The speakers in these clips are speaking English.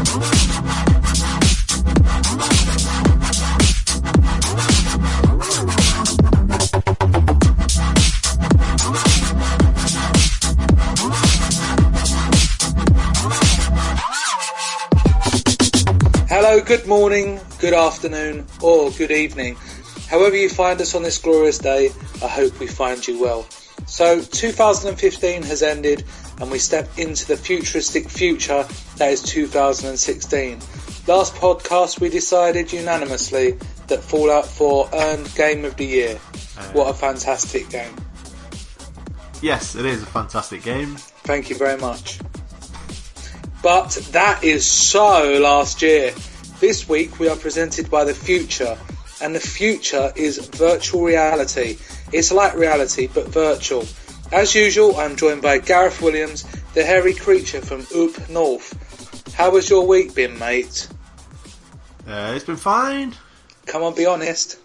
Hello, good morning, good afternoon, or good evening. However you find us on this glorious day, I hope we find you well. So 2015 has ended and we step into the futuristic future that is 2016. Last podcast we decided unanimously that Fallout 4 earned Game of the Year. Uh, what a fantastic game. Yes, it is a fantastic game. Thank you very much. But that is so last year. This week we are presented by the future, and the future is virtual reality. It's like reality, but virtual. As usual, I'm joined by Gareth Williams, the hairy creature from Oop North. How has your week been, mate? Uh, it's been fine. Come on, be honest.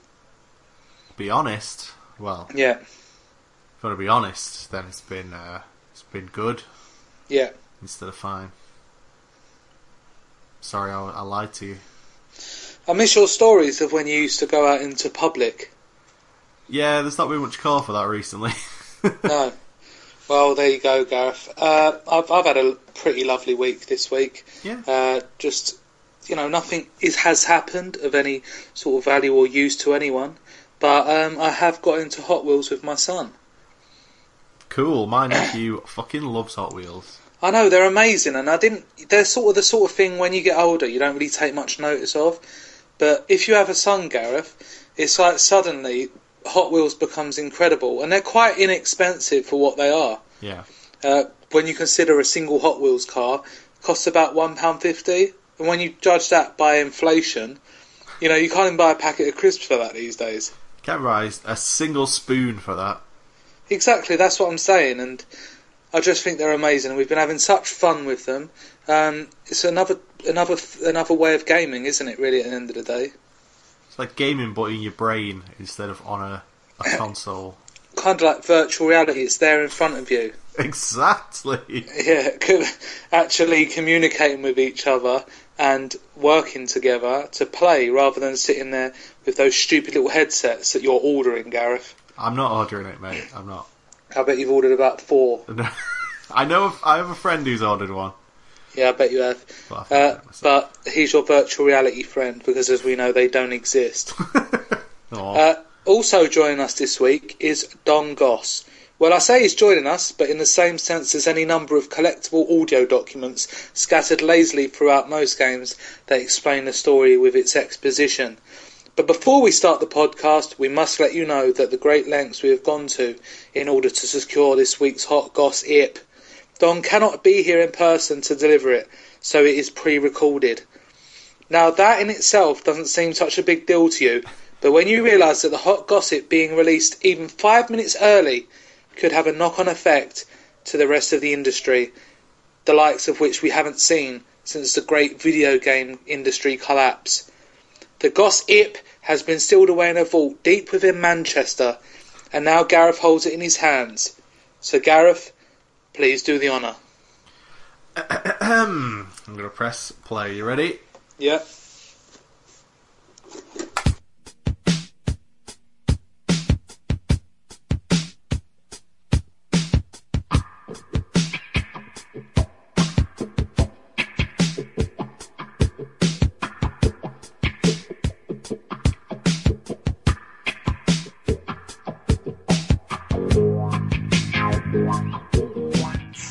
Be honest. Well, Yeah, if I to be honest, then it's been uh, it's been good yeah. instead of fine. Sorry, I, I lied to you. I miss your stories of when you used to go out into public. Yeah, there's not been much call for that recently. No. Well, there you go, Gareth. Uh, I've, I've had a pretty lovely week this week. yeah. Uh, just, you know, nothing is, has happened of any sort of value or use to anyone. But um, I have got into Hot Wheels with my son. Cool. My nephew fucking loves Hot Wheels. I know they're amazing, and I didn't. They're sort of the sort of thing when you get older you don't really take much notice of. But if you have a son, Gareth, it's like suddenly Hot Wheels becomes incredible, and they're quite inexpensive for what they are. Yeah. Uh, when you consider a single Hot Wheels car costs about one pound fifty, and when you judge that by inflation, you know you can't even buy a packet of crisps for that these days. Can't rise a single spoon for that. Exactly, that's what I'm saying, and I just think they're amazing. and We've been having such fun with them. Um, it's another another another way of gaming, isn't it? Really, at the end of the day, It's like gaming, but in your brain instead of on a, a console. kind of like virtual reality. It's there in front of you. Exactly. Yeah, actually communicating with each other and working together to play rather than sitting there with those stupid little headsets that you're ordering, Gareth. I'm not ordering it, mate. I'm not. I bet you've ordered about four. I know. I have a friend who's ordered one. Yeah, I bet you have. But Uh, but he's your virtual reality friend because, as we know, they don't exist. it myself. Aw. Uh, also joining us this week is Don Goss. Well, I say he's joining us, but in the same sense as any number of collectible audio documents scattered lazily throughout most games that explain the story with its exposition. But before we start the podcast, we must let you know that the great lengths we have gone to in order to secure this week's Hot Goss IP. Don cannot be here in person to deliver it, so it is pre-recorded. Now that in itself doesn't seem such a big deal to you, but when you realise that the hot gossip being released even five minutes early could have a knock-on effect to the rest of the industry, the likes of which we haven't seen since the great video game industry collapse. The gossip has been sealed away in a vault deep within Manchester, and now Gareth holds it in his hands. So Gareth, please do the honour. I'm gonna press play. You ready? Yeah.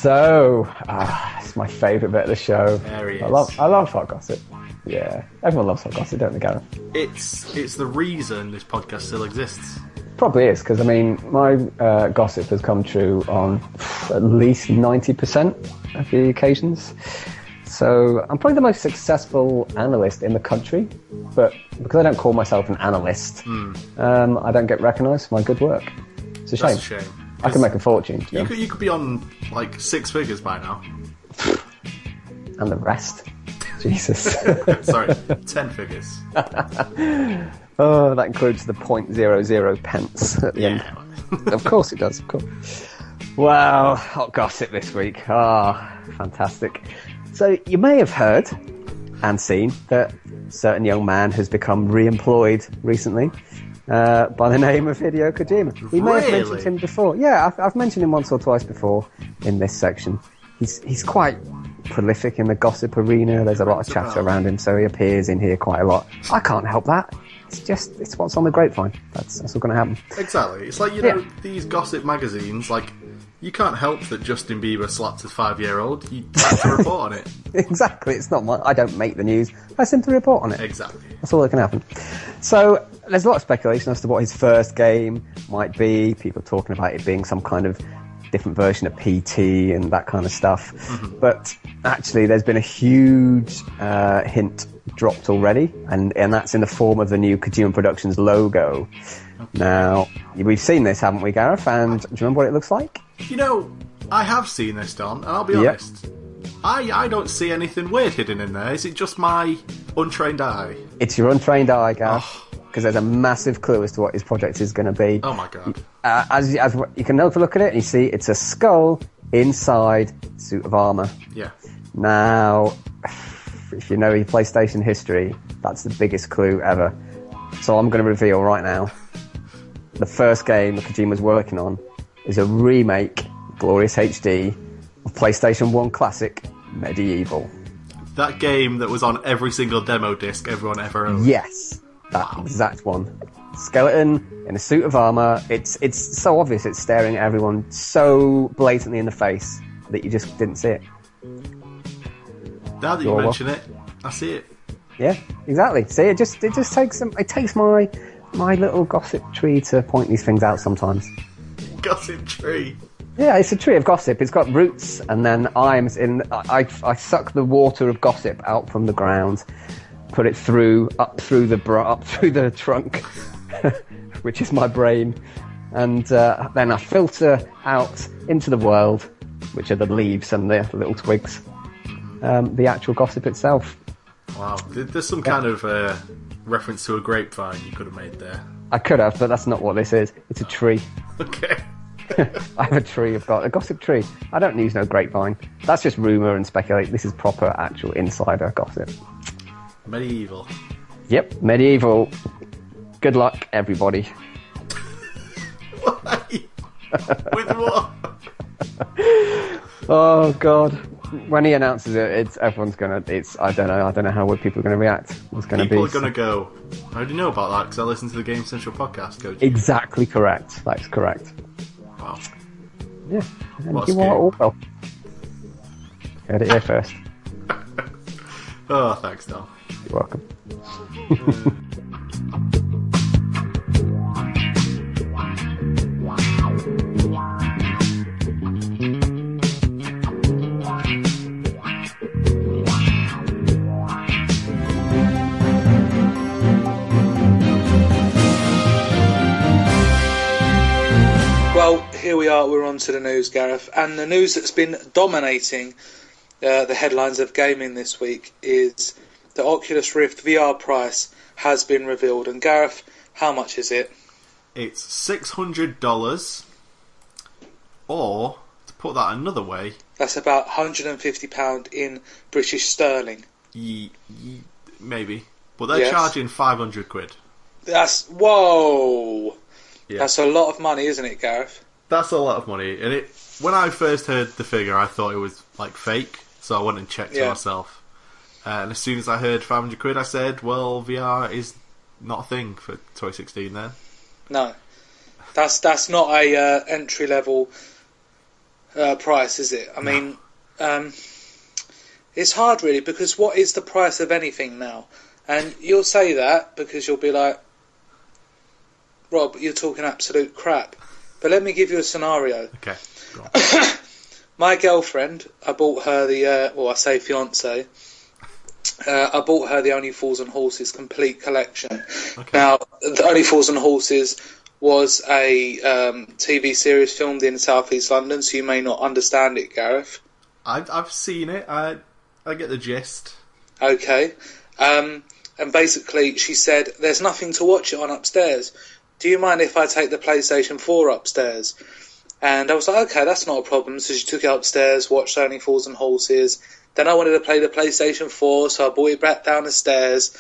So, ah, it's my favourite bit of the show. There he I love, I love hot gossip. Yeah, everyone loves hot gossip, don't they, Gareth? It's it's the reason this podcast still exists. Probably is because I mean, my uh, gossip has come true on at least ninety percent of the occasions. So I'm probably the most successful analyst in the country, but because I don't call myself an analyst, um, I don't get recognised for my good work. It's a shame. That's a shame. I could make a fortune, You could you could be on like six figures by now. and the rest. Jesus. Sorry, ten figures. oh, that includes the point zero zero pence at the Yeah. end. of course it does, of course. Wow, hot gossip this week. Ah, fantastic. So you may have heard and seen that a certain young man has become re-employed recently uh, by the name of Hideo Kojima. We may have Really? mentioned him before. Yeah, I've, I've mentioned him once or twice before in this section. He's he's quite prolific in the gossip arena. There's a lot of chatter around him, so he appears in here quite a lot. I can't help that. It's just it's what's on the grapevine. That's that's what's going to happen. Exactly. It's like you know Yeah. these gossip magazines. Like you can't help that Justin Bieber slapped his five-year-old. You have to report on it. exactly. It's not my. I don't make the news. I simply report on it. Exactly. That's all that can happen. So there's a lot of speculation as to what his first game might be. People talking about it being some kind of different version of PT and that kind of stuff. But actually, there's been a huge uh, hint dropped already, and and that's in the form of the new Kojima Productions logo. Now we've seen this, haven't we, Gareth? And do you remember what it looks like? You know, I have seen this, Don, and I'll be Yep. honest. I I don't see anything weird hidden in there. Is it just my untrained eye? It's your untrained eye, Gareth. Because there's a massive clue as to what his project is going to be. Oh my god. uh, as, you- as you can have a look at it, and you see it's a skull inside a suit of armor. Yeah. Now, if you know your PlayStation history, that's the biggest clue ever. So I'm going to reveal right now. The first game that Kojima's working on is a remake, Glorious HD, of PlayStation 1 classic MediEvil. That game that was on every single demo disc everyone ever owned. Yes, that exact one. Skeleton in a suit of armor. It's it's so obvious. It's staring at everyone so blatantly in the face that you just didn't see it. Now that you You're mention it, I see it. Yeah, exactly. See, it just it just takes some. It takes my my little gossip tree to point these things out sometimes. Gossip tree. Yeah, it's a tree of gossip. It's got roots and then I'm In I, I, suck the water of gossip out from the ground, put it through up through the bra, up through the trunk, which is my brain, and uh, then I filter out into the world, which are the leaves and the little twigs, um, the actual gossip itself. Wow. There's some kind of uh, reference to a grapevine you could have made there. I could have, but that's not what this is. It's a tree. Okay. I have a tree. I've got a gossip tree. I don't use no grapevine. That's just rumor and speculate. This is proper, actual insider gossip. MediEvil. Yep, MediEvil. Good luck, everybody. Why? With what? Oh God! When he announces it, it's everyone's gonna. It's I don't know. I don't know how people are gonna react. It's gonna People be are going to go, I already know about that because I listened to the Game Central podcast, Coach. exactly correct. That's correct. Wow. Yeah, and you are all well. Heard it here first. Oh, thanks, Don. You're welcome. here we are. We're on to the news, Gareth, and the news that's been dominating uh, the headlines of gaming this week is the Oculus Rift VR price has been revealed. And Gareth, how much is it? It's $600, or, to put that another way, That's about 150 pound in British sterling. ye, ye, maybe. But they're Yes. charging 500 quid. That's whoa. Yeah. That's a lot of money, isn't it, Gareth? That's a lot of money. And it when I first heard the figure, I thought it was like fake, so I went and checked Yeah. myself. Uh, and as soon as I heard 500 quid, I said, well, VR is not a thing for 2016 then. No, that's that's not a uh, entry level uh, price, is it? I mean, um, it's hard really because what is the price of anything now? And you'll say that because you'll be like, Rob, you're talking absolute crap. But let me give you a scenario. Okay. My girlfriend, I bought her the, uh, well, I say fiance. Uh, I bought her the Only Fools and Horses complete collection. Okay. Now, the Only Fools and Horses was a um, TV series filmed in Southeast London, so you may not understand it, Gareth. I've, I've seen it. I I get the gist. Okay. Um, and basically, she said, There's nothing to watch it on upstairs. Do you mind if I take the PlayStation 4 upstairs? And I was like, okay, that's not a problem. So she took it upstairs, watched Only Fools and Horses. Then I wanted to play the PlayStation 4, so I brought it back down the stairs.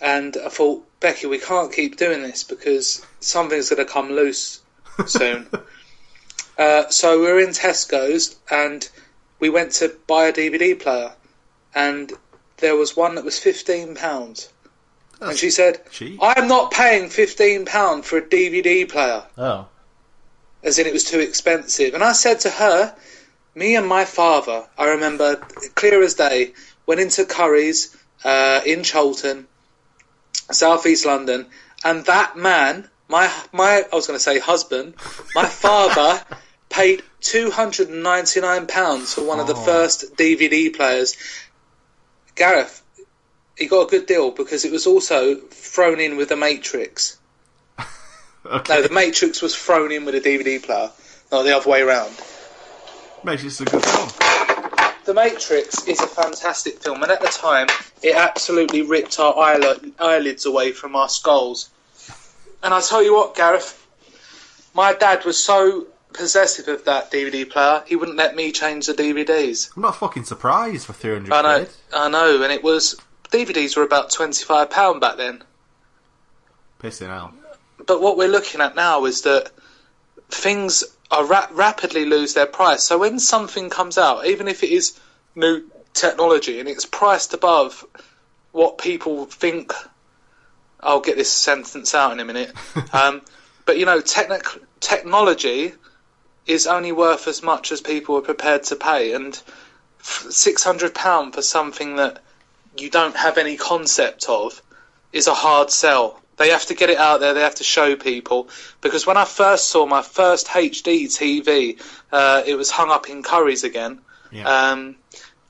And I thought, Becky, we can't keep doing this because something's going to come loose soon. uh, so we were in Tesco's and we went to buy a DVD player. And there was one that was £15. And she said, cheap. I'm not paying £15 for a DVD player Oh. as in it was too expensive. And I said to her, me and my father, I remember clear as day, went into Curry's uh, in Charlton, South East London, and that man, my my, I was going to say husband, my father paid two hundred and ninety nine pounds for one of the Oh. first DVD players. Gareth, he got a good deal because it was also thrown in with the Matrix. Okay. No, the Matrix was thrown in with a DVD player, not the other way around. Matrix is a good film. The Matrix is a fantastic film, and at the time, it absolutely ripped our eyelids away from our skulls. And I tell you what, Gareth, my dad was so possessive of that DVD player, he wouldn't let me change the DVDs. I'm not fucking surprised for 300 I know, quid. I know, and it was DVDs were about twenty five pound back then. Pissing out. But what we're looking at now is that things are ra- rapidly lose their price. So when something comes out, even if it is new technology and it's priced above what people think, I'll get this sentence out in a minute. um, but you know, technic- technology is only worth as much as people are prepared to pay, and six hundred pound for something that you don't have any concept of is a hard sell. They have to get it out there. They have to show people. Because when I first saw my first HD TV, uh, it was hung up in Curry's again. Yeah. Um,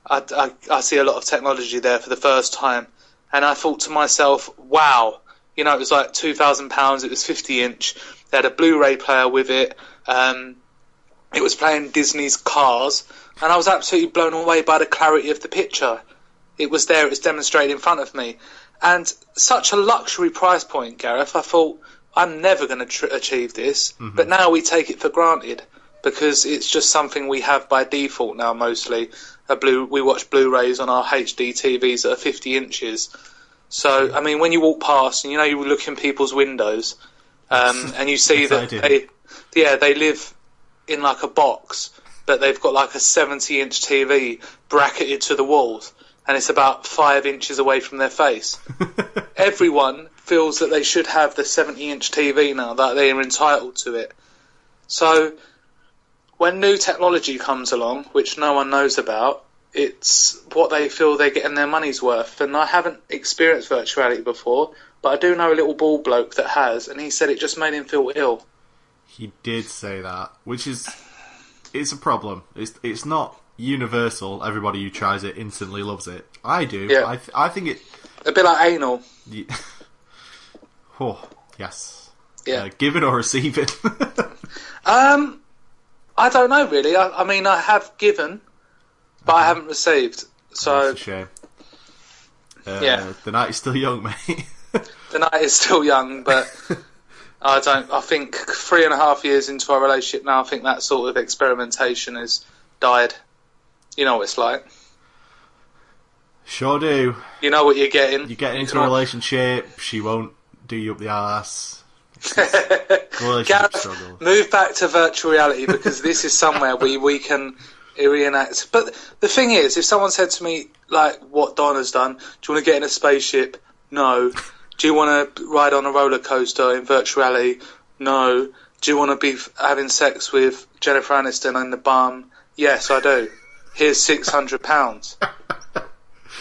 I, I, I see a lot of technology there for the first time, and I thought to myself, "Wow!" You know, it was like two thousand pounds. It was fifty inch. They had a Blu-ray player with it. Um, it was playing Disney's Cars, and I was absolutely blown away by the clarity of the picture. It was there. It was demonstrated in front of me, and such a luxury price point, Gareth. I thought I'm never going to tr- achieve this, but now we take it for granted because it's just something we have by default now. Mostly, a blue. We watch Blu-rays on our HD TVs that are 50 inches. So, I mean, when you walk past and you know you look in people's windows, um, and you see that they, yeah, they live in like a box, but they've got like a 70 inch TV bracketed to the walls, and it's about five inches away from their face. Everyone feels that they should have the 70 inch TV now, that they are entitled to it. So, when new technology comes along, which no one knows about, it's what they feel they're getting their money's worth. And I haven't experienced virtuality before, but I do know a little bald bloke that has, and he said it just made him feel ill. He did say that, which is it's a problem. It's it's not universal. Everybody who tries it instantly loves it. I do. Yeah. I th- I think it. A bit like anal. y- oh yes. Yeah. Uh, give it or receive it. Um, I don't know really. I, I mean, I have given, but I haven't received. So shame. Uh, Yeah. The night is still young, mate. the night is still young, but I don't. I think three and a half years into our relationship now, I think that sort of experimentation has died. You know what it's like. sure do. You know what you're getting. You get into a relationship, she won't do you up the ass. Gareth, move back to virtual reality because this is somewhere we we can reenact. But the thing is, if someone said to me like what Don has done, do you want to get in a spaceship? No. Do you want to ride on a roller coaster in virtual reality? No. Do you want to be f- having sex with Jennifer Aniston in the bum? Yes, I do. Here's six hundred pounds.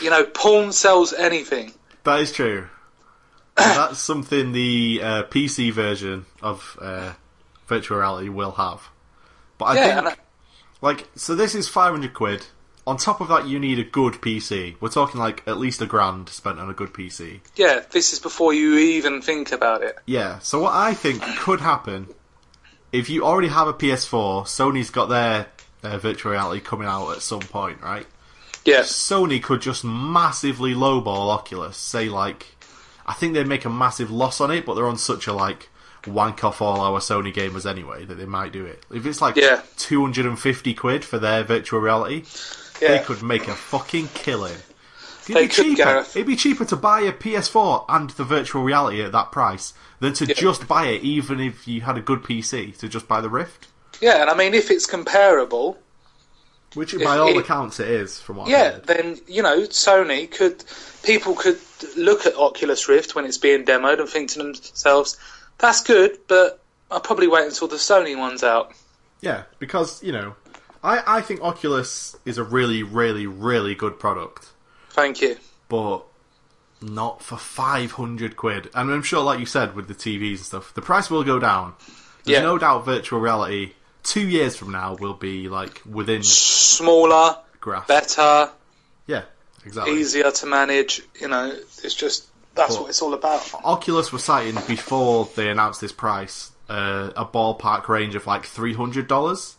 You know, porn sells anything. That is true. That's something the uh, PC version of uh, virtual reality will have. But I yeah, think, I, like, so this is 500 quid. On top of that, you need a good PC. We're talking like at least a grand spent on a good PC. yeah, this is before you even think about it. Yeah, so what I think could happen, if you already have a PS4, Sony's got their uh, virtual reality coming out at some point, right? Yes. Sony could just massively lowball Oculus. Say like, I think they'd make a massive loss on it, but they're on such a like wank off all our Sony gamers anyway that they might do it. If it's like Yeah. 250 quid for their virtual reality, Yeah. they could make a fucking killing. It'd They be could, cheaper. Gareth. It'd be cheaper to buy a PS4 and the virtual reality at that price than to just buy it, even if you had a good PC, to just buy the Rift. Yeah, and I mean, if it's comparable, Which, by all it- accounts, it is. From what yeah, then you know, Sony could people could look at Oculus Rift when it's being demoed and think to themselves, "That's good," but I'll probably wait until the Sony one's out. Yeah, because you know, I I think Oculus is a really, really, really good product, Thank you. but not for five hundred quid. And I'm sure, like you said, with the TVs and stuff, the price will go down. There's Yeah. no doubt virtual reality two years from now will be like within Smaller, grasp. better, Yeah, exactly. easier to manage. You know, it's just that's But- what it's all about. Oculus was citing before they announced this price uh, a ballpark range of like three hundred dollars,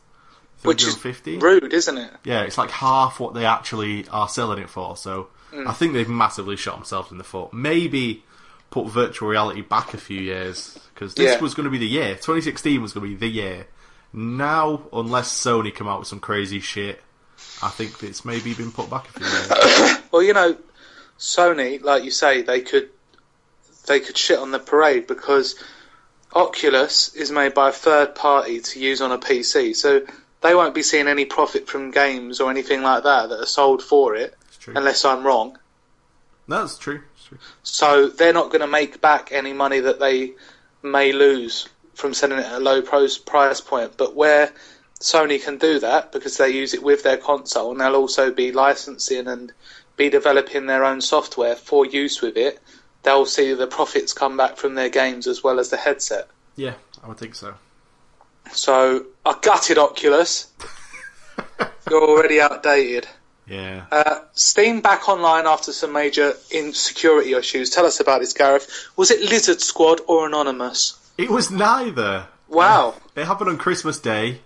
three Which is rude, isn't it? Yeah, it's like half what they actually are selling it for. So Mm. I think they've massively shot themselves in the foot. Maybe put virtual reality back a few years because this Yeah. was going to be the year. 2016 was going to be the year. Now, unless Sony come out with some crazy shit, I think it's maybe been put back a few years. Well, you know, Sony, like you say, they could they could shit on the parade because Oculus is made by a third party to use on a PC, so they won't be seeing any profit from games or anything like that that are sold for it, unless I'm wrong. No, that's true. True. So they're not going to make back any money that they may lose from selling it at a low price point. But where Sony can do that because they use it with their console, and they'll also be licensing and be developing their own software for use with it, they'll see the profits come back from their games as well as the headset. Yeah, I would think so. So I gutted Oculus. You're already outdated. Yeah. Uh, Steam back online after some major insecurity issues. Tell us about this, Gareth. Was it Lizard Squad or Anonymous? It was neither. Wow. It happened on Christmas Day,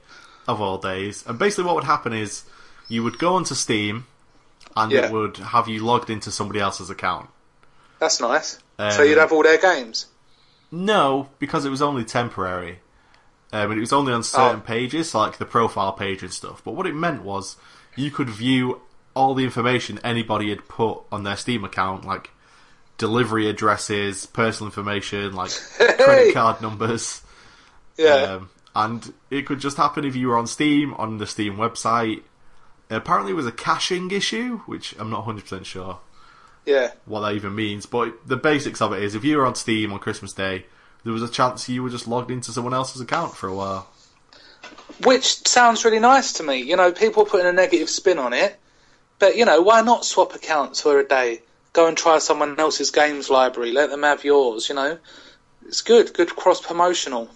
of all days. And basically, what would happen is you would go onto Steam, and Yeah. it would have you logged into somebody else's account. That's nice. so Um, you'd have all their games. No, because it was only temporary. Um, and it was only on certain Oh. pages, like the profile page and stuff. But what it meant was you could view all the information anybody had put on their Steam account, like delivery addresses, personal information, like Hey! credit card numbers. Yeah. Um, and it could just happen if you were on Steam, on the Steam website. Apparently, it was a caching issue, which I'm not 100% sure yeah. what that even means. But the basics of it is if you were on Steam on Christmas Day, there was a chance you were just logged into someone else's account for a while. Which sounds really nice to me. You know, people putting a negative spin on it. But, you know, why not swap accounts for a day? Go and try someone else's games library. Let them have yours, you know? It's good. Good cross promotional.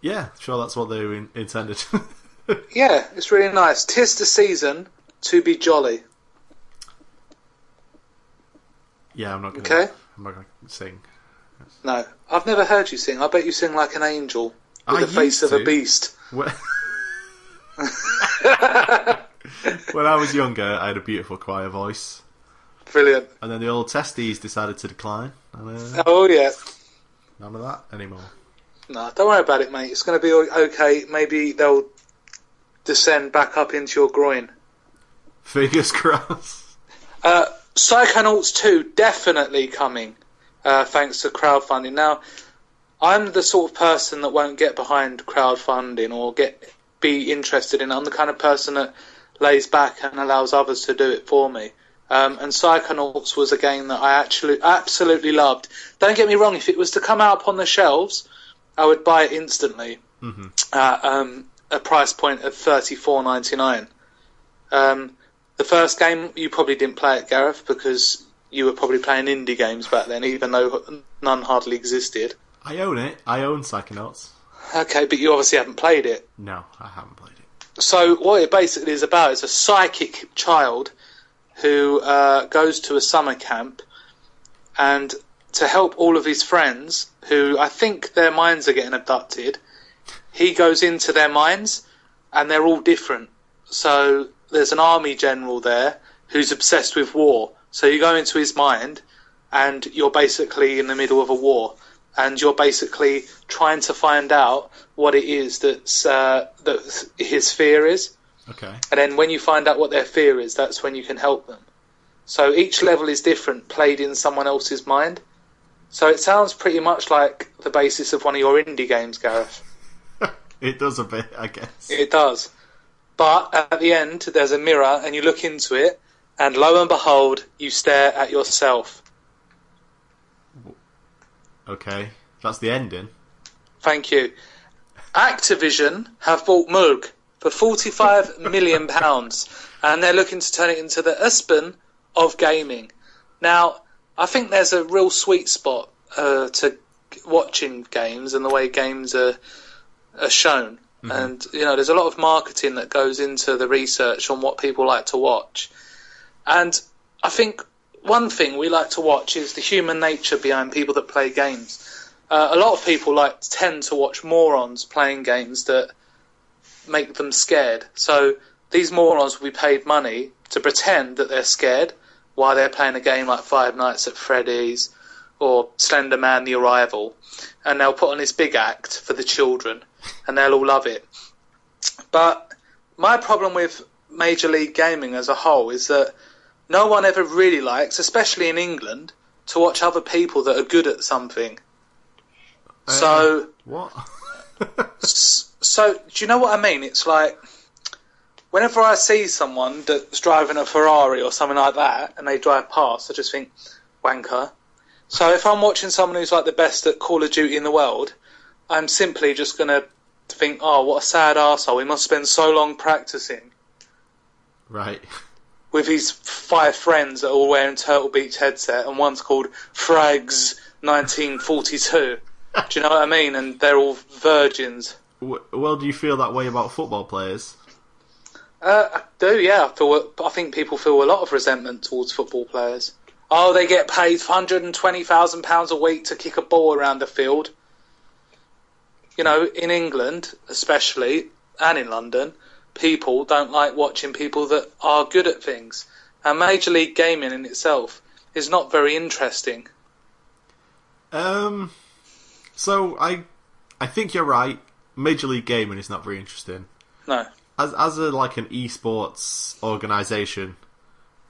Yeah, sure, that's what they in- intended. Yeah, it's really nice. Tis the season to be jolly. yeah, I'm not gonna. Okay. I'm not gonna sing. No, I've never heard you sing. I bet you sing like an angel with I the face used of a beast. When when I was younger, I had a beautiful choir voice, Brilliant. and then the old testes decided to decline, and uh, Oh yeah. none of that anymore. No, don't worry about it, mate. It's going to be okay. Maybe they'll descend back up into your groin. Fingers crossed. Uh, Psychonauts 2 definitely coming, uh, thanks to crowdfunding. Now, I'm the sort of person that won't get behind crowdfunding or get be interested in it. I'm the kind of person that lays back and allows others to do it for me. Um, and Psychonauts was a game that I actually absolutely loved. Don't get me wrong, if it was to come out upon the shelves, I would buy it instantly at um, a price point of thirty four ninety nine. Um, the first game you probably didn't play it, Gareth, because you were probably playing indie games back then, even though none hardly existed. I own it. I own Psychonauts. Okay, but you obviously haven't played it. No, I haven't played it. So what it basically is about is a psychic child who uh, goes to a summer camp, and to help all of his friends, who I think their minds are getting abducted, he goes into their minds, and they're all different. So there's an army general there who's obsessed with war. So you go into his mind, and you're basically in the middle of a war. and you're basically trying to find out what it is that's uh, that his fear is. Okay. And then when you find out what their fear is, that's when you can help them. So each level is different, played in someone else's mind. So it sounds pretty much like the basis of one of your indie games, Gareth. It does a bit, I guess. It does. But at the end, there's a mirror, and you look into it, and lo and behold, you stare at yourself. Okay. That's the ending. Thank you. Activision have bought Moog for 45 million pounds, and they're looking to turn it into the ESPN of gaming. Now, I think there's a real sweet spot uh, to watching games and the way games are are shown. And you know, there's a lot of marketing that goes into the research on what people like to watch. And I think one thing we like to watch is the human nature behind people that play games. Uh, a lot of people like tend to watch morons playing games that make them scared. So these morons will be paid money to pretend that they're scared while they're playing a game like Five Nights at Freddy's or Slender Man: The Arrival, and they'll put on this big act for the children, and they'll all love it. But my problem with Major League Gaming as a whole is that no one ever really likes, especially in England, to watch other people that are good at something. So, What? so do you know what I mean? It's like whenever I see someone that's driving a Ferrari or something like that, and they drive past, I just think wanker. So if I'm watching someone who's like the best at Call of Duty in the world, I'm simply just gonna think, oh, what a sad arsehole. He must spend so long practicing right. with his five friends that are all wearing Turtle Beach headset, and one's called Frags 1942. Do you know what I mean? And they're all virgins. Well, do you feel that way about football players? Uh, I do, yeah. I feel. I think people feel a lot of resentment towards football players. Oh, they get paid hundred and twenty thousand pounds a week to kick a ball around the field. You know, in England, especially, and in London, people don't like watching people that are good at things. And Major League Gaming in itself is not very interesting. Um, so I, I think you're right. Major League Gaming is not very interesting. No. As as a like an esports organization,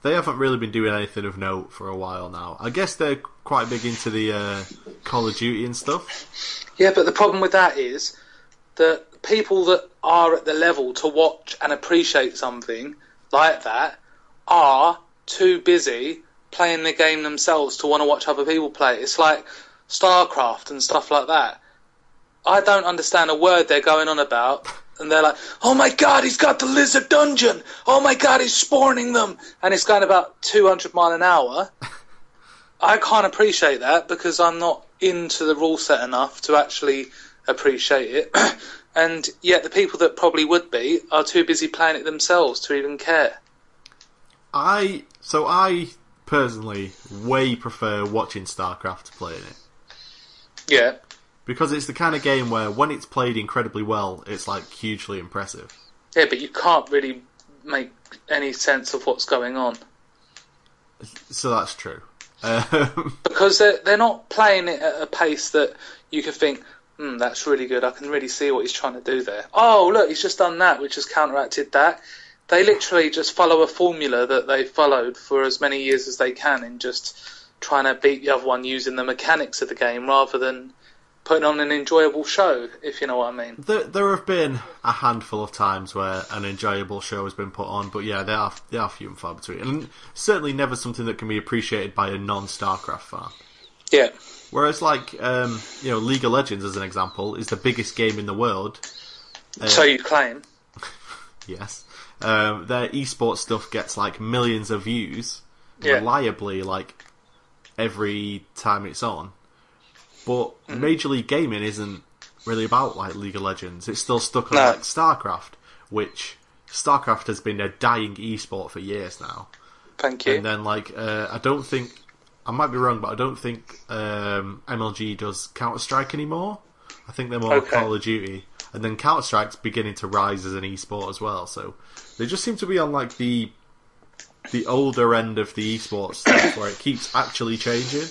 they haven't really been doing anything of note for a while now. I guess they're quite big into the uh, Call of Duty and stuff. Yeah, but the problem with that is that people that are at the level to watch and appreciate something like that are too busy playing the game themselves to want to watch other people play. It's like StarCraft and stuff like that. I don't understand a word they're going on about. And they're like, oh my god, he's got the lizard dungeon! Oh my god, he's spawning them! And it's going about 200 mile an hour. I can't appreciate that because I'm not into the rule set enough to actually appreciate it. and yet the people that probably would be are too busy playing it themselves to even care. I so I personally way prefer watching StarCraft to playing it Yeah. Because it's the kind of game where when it's played incredibly well, it's like hugely impressive. Yeah, but you can't really make any sense of what's going on. So that's true. Um, Because they're, they're not playing it at a pace that you could think, hmm, that's really good. I can really see what he's trying to do there. Oh, look, he's just done that, which has counteracted that. They literally just follow a formula that they followed for as many years as they can in just trying to beat the other one using the mechanics of the game rather than putting on an enjoyable show, if you know what I mean. there, there have been a handful of times where an enjoyable show has been put on, but yeah, they are they are few and far between, and certainly never something that can be appreciated by a non-StarCraft fan. Yeah. Whereas, like, um, you know, League of Legends, as an example, is the biggest game in the world. Uh, So you claim. Yes. Um, their esports stuff gets like millions of views Yeah. reliably, like every time it's on. But. Major League Gaming isn't really about like League of Legends. It's still stuck on No. like StarCraft, which StarCraft has been a dying esport for years now. Thank you. And then like uh, I don't think I might be wrong, but I don't think um, MLG does Counter Strike anymore. I think they're more Okay. Call of Duty, and then Counter Strike's beginning to rise as an esport as well. So they just seem to be on like the the older end of the esports stuff, where it keeps actually changing.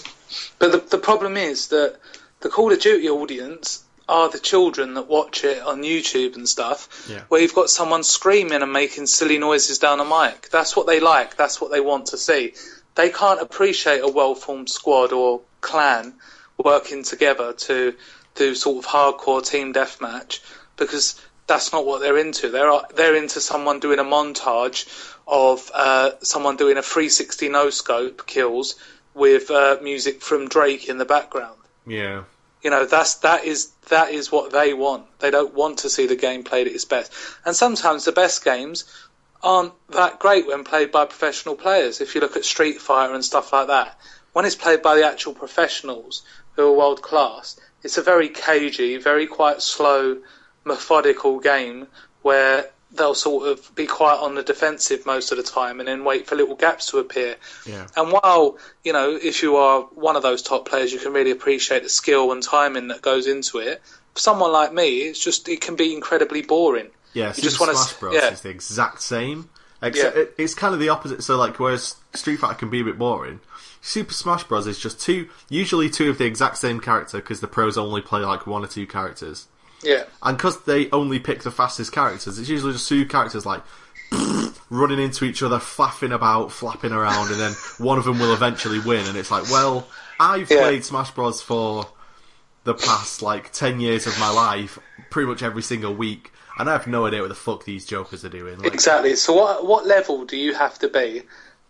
But the, the problem is that the Call of Duty audience are the children that watch it on YouTube and stuff, Yeah. where you've got someone screaming and making silly noises down a mic. That's what they like. That's what they want to see. They can't appreciate a well-formed squad or clan working together to do sort of hardcore team deathmatch because that's not what they're into. They're they're into someone doing a montage of uh, someone doing a 360 no scope kills with uh, music from Drake in the background. Yeah. You know, that's that is that is what they want. They don't want to see the game played at its best. And sometimes the best games aren't that great when played by professional players. If you look at Street Fighter and stuff like that, when it's played by the actual professionals who are world class, it's a very cagey, very quite slow, methodical game where they'll sort of be quite on the defensive most of the time and then wait for little gaps to appear. Yeah. And while, you know, if you are one of those top players, you can really appreciate the skill and timing that goes into it. For someone like me, it's just, it can be incredibly boring. Yeah, You Super just wanna Smash Bros. yeah. is the exact same. Except Yeah. it, it's kind of the opposite. So, like, whereas Street Fighter can be a bit boring, Super Smash Bros. is just two, usually two of the exact same character because the pros only play like one or two characters. Yeah. And because they only pick the fastest characters, it's usually just two characters like running into each other, flapping about, flapping around, and then one of them will eventually win. And it's like, well, I've Yeah. played Smash Bros. for the past like ten years of my life, pretty much every single week, and I have no idea what the fuck these jokers are doing. Like, Exactly. So what what level do you have to be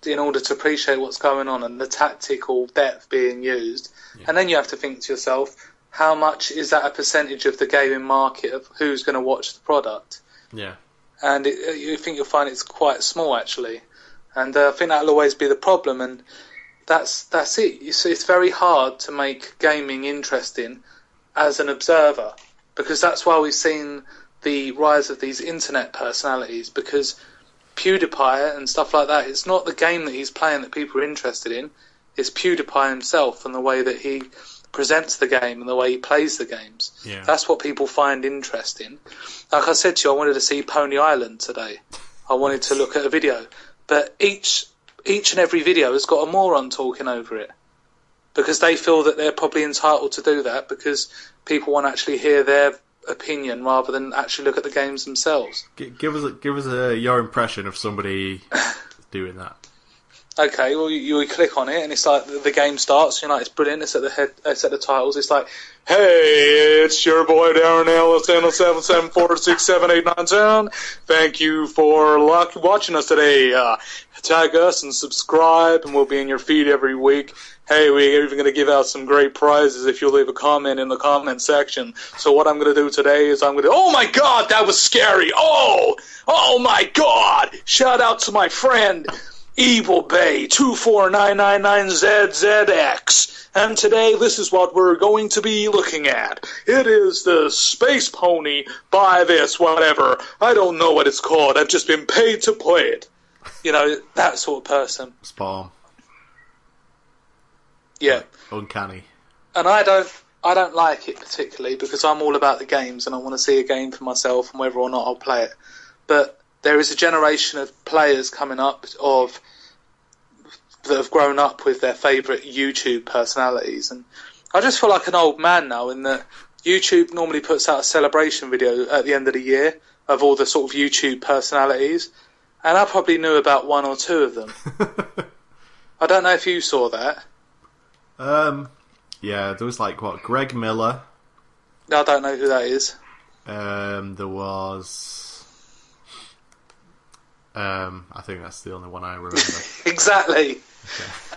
in order to appreciate what's going on and the tactical depth being used? And then you have to think to yourself, how much is that a percentage of the gaming market of who's going to watch the product? yeah, And it, uh, you think you'll find it's quite small actually, and uh, I think that'll always be the problem. And that's that's it. It's, it's very hard to make gaming interesting as an observer because that's why we've seen the rise of these internet personalities because PewDiePie and stuff like that. It's not the game that he's playing that people are interested in. It's PewDiePie himself and the way that he presents the game and the way he plays the games. Yeah. That's what people find interesting. Like I said to you, I wanted to see Pony Island today. I wanted to look at a video, but each each and every video has got a moron talking over it because they feel that they're probably entitled to do that because people want to actually hear their opinion rather than actually look at the games themselves. G- give us a, give us a, your impression of somebody doing that. Okay, well you, you click on it and it's like the, the game starts. You know, it's brilliant. It's at the head. It's at the titles. It's like, hey, it's your boy Darren Ellis, seven seven four six seven eight nine ten. Thank you for luck watching us today. Uh, tag us and subscribe, and we'll be in your feed every week. Hey, we're even going to give out some great prizes if you leave a comment in the comment section. So what I'm going to do today is I'm going to. Oh my God, that was scary. Oh, oh my God! Shout out to my friend. Evil Bay 24999ZZX. And today, this is what we're going to be looking at. It is the Space Pony by this, whatever. I don't know what it's called. I've just been paid to play it. You know, that sort of person. Spot on. Yeah. Uncanny. And I don't. I don't like it particularly because I'm all about the games and I want to see a game for myself and whether or not I'll play it. But there is a generation of players coming up of that have grown up with their favourite YouTube personalities, and I just feel like an old man now. In that YouTube normally puts out a celebration video at the end of the year of all the sort of YouTube personalities, and I probably knew about one or two of them. I don't know if you saw that. um, yeah, there was like what Greg Miller. I don't know who that is. Um, there was. Um, I think that's the only one I remember. Exactly.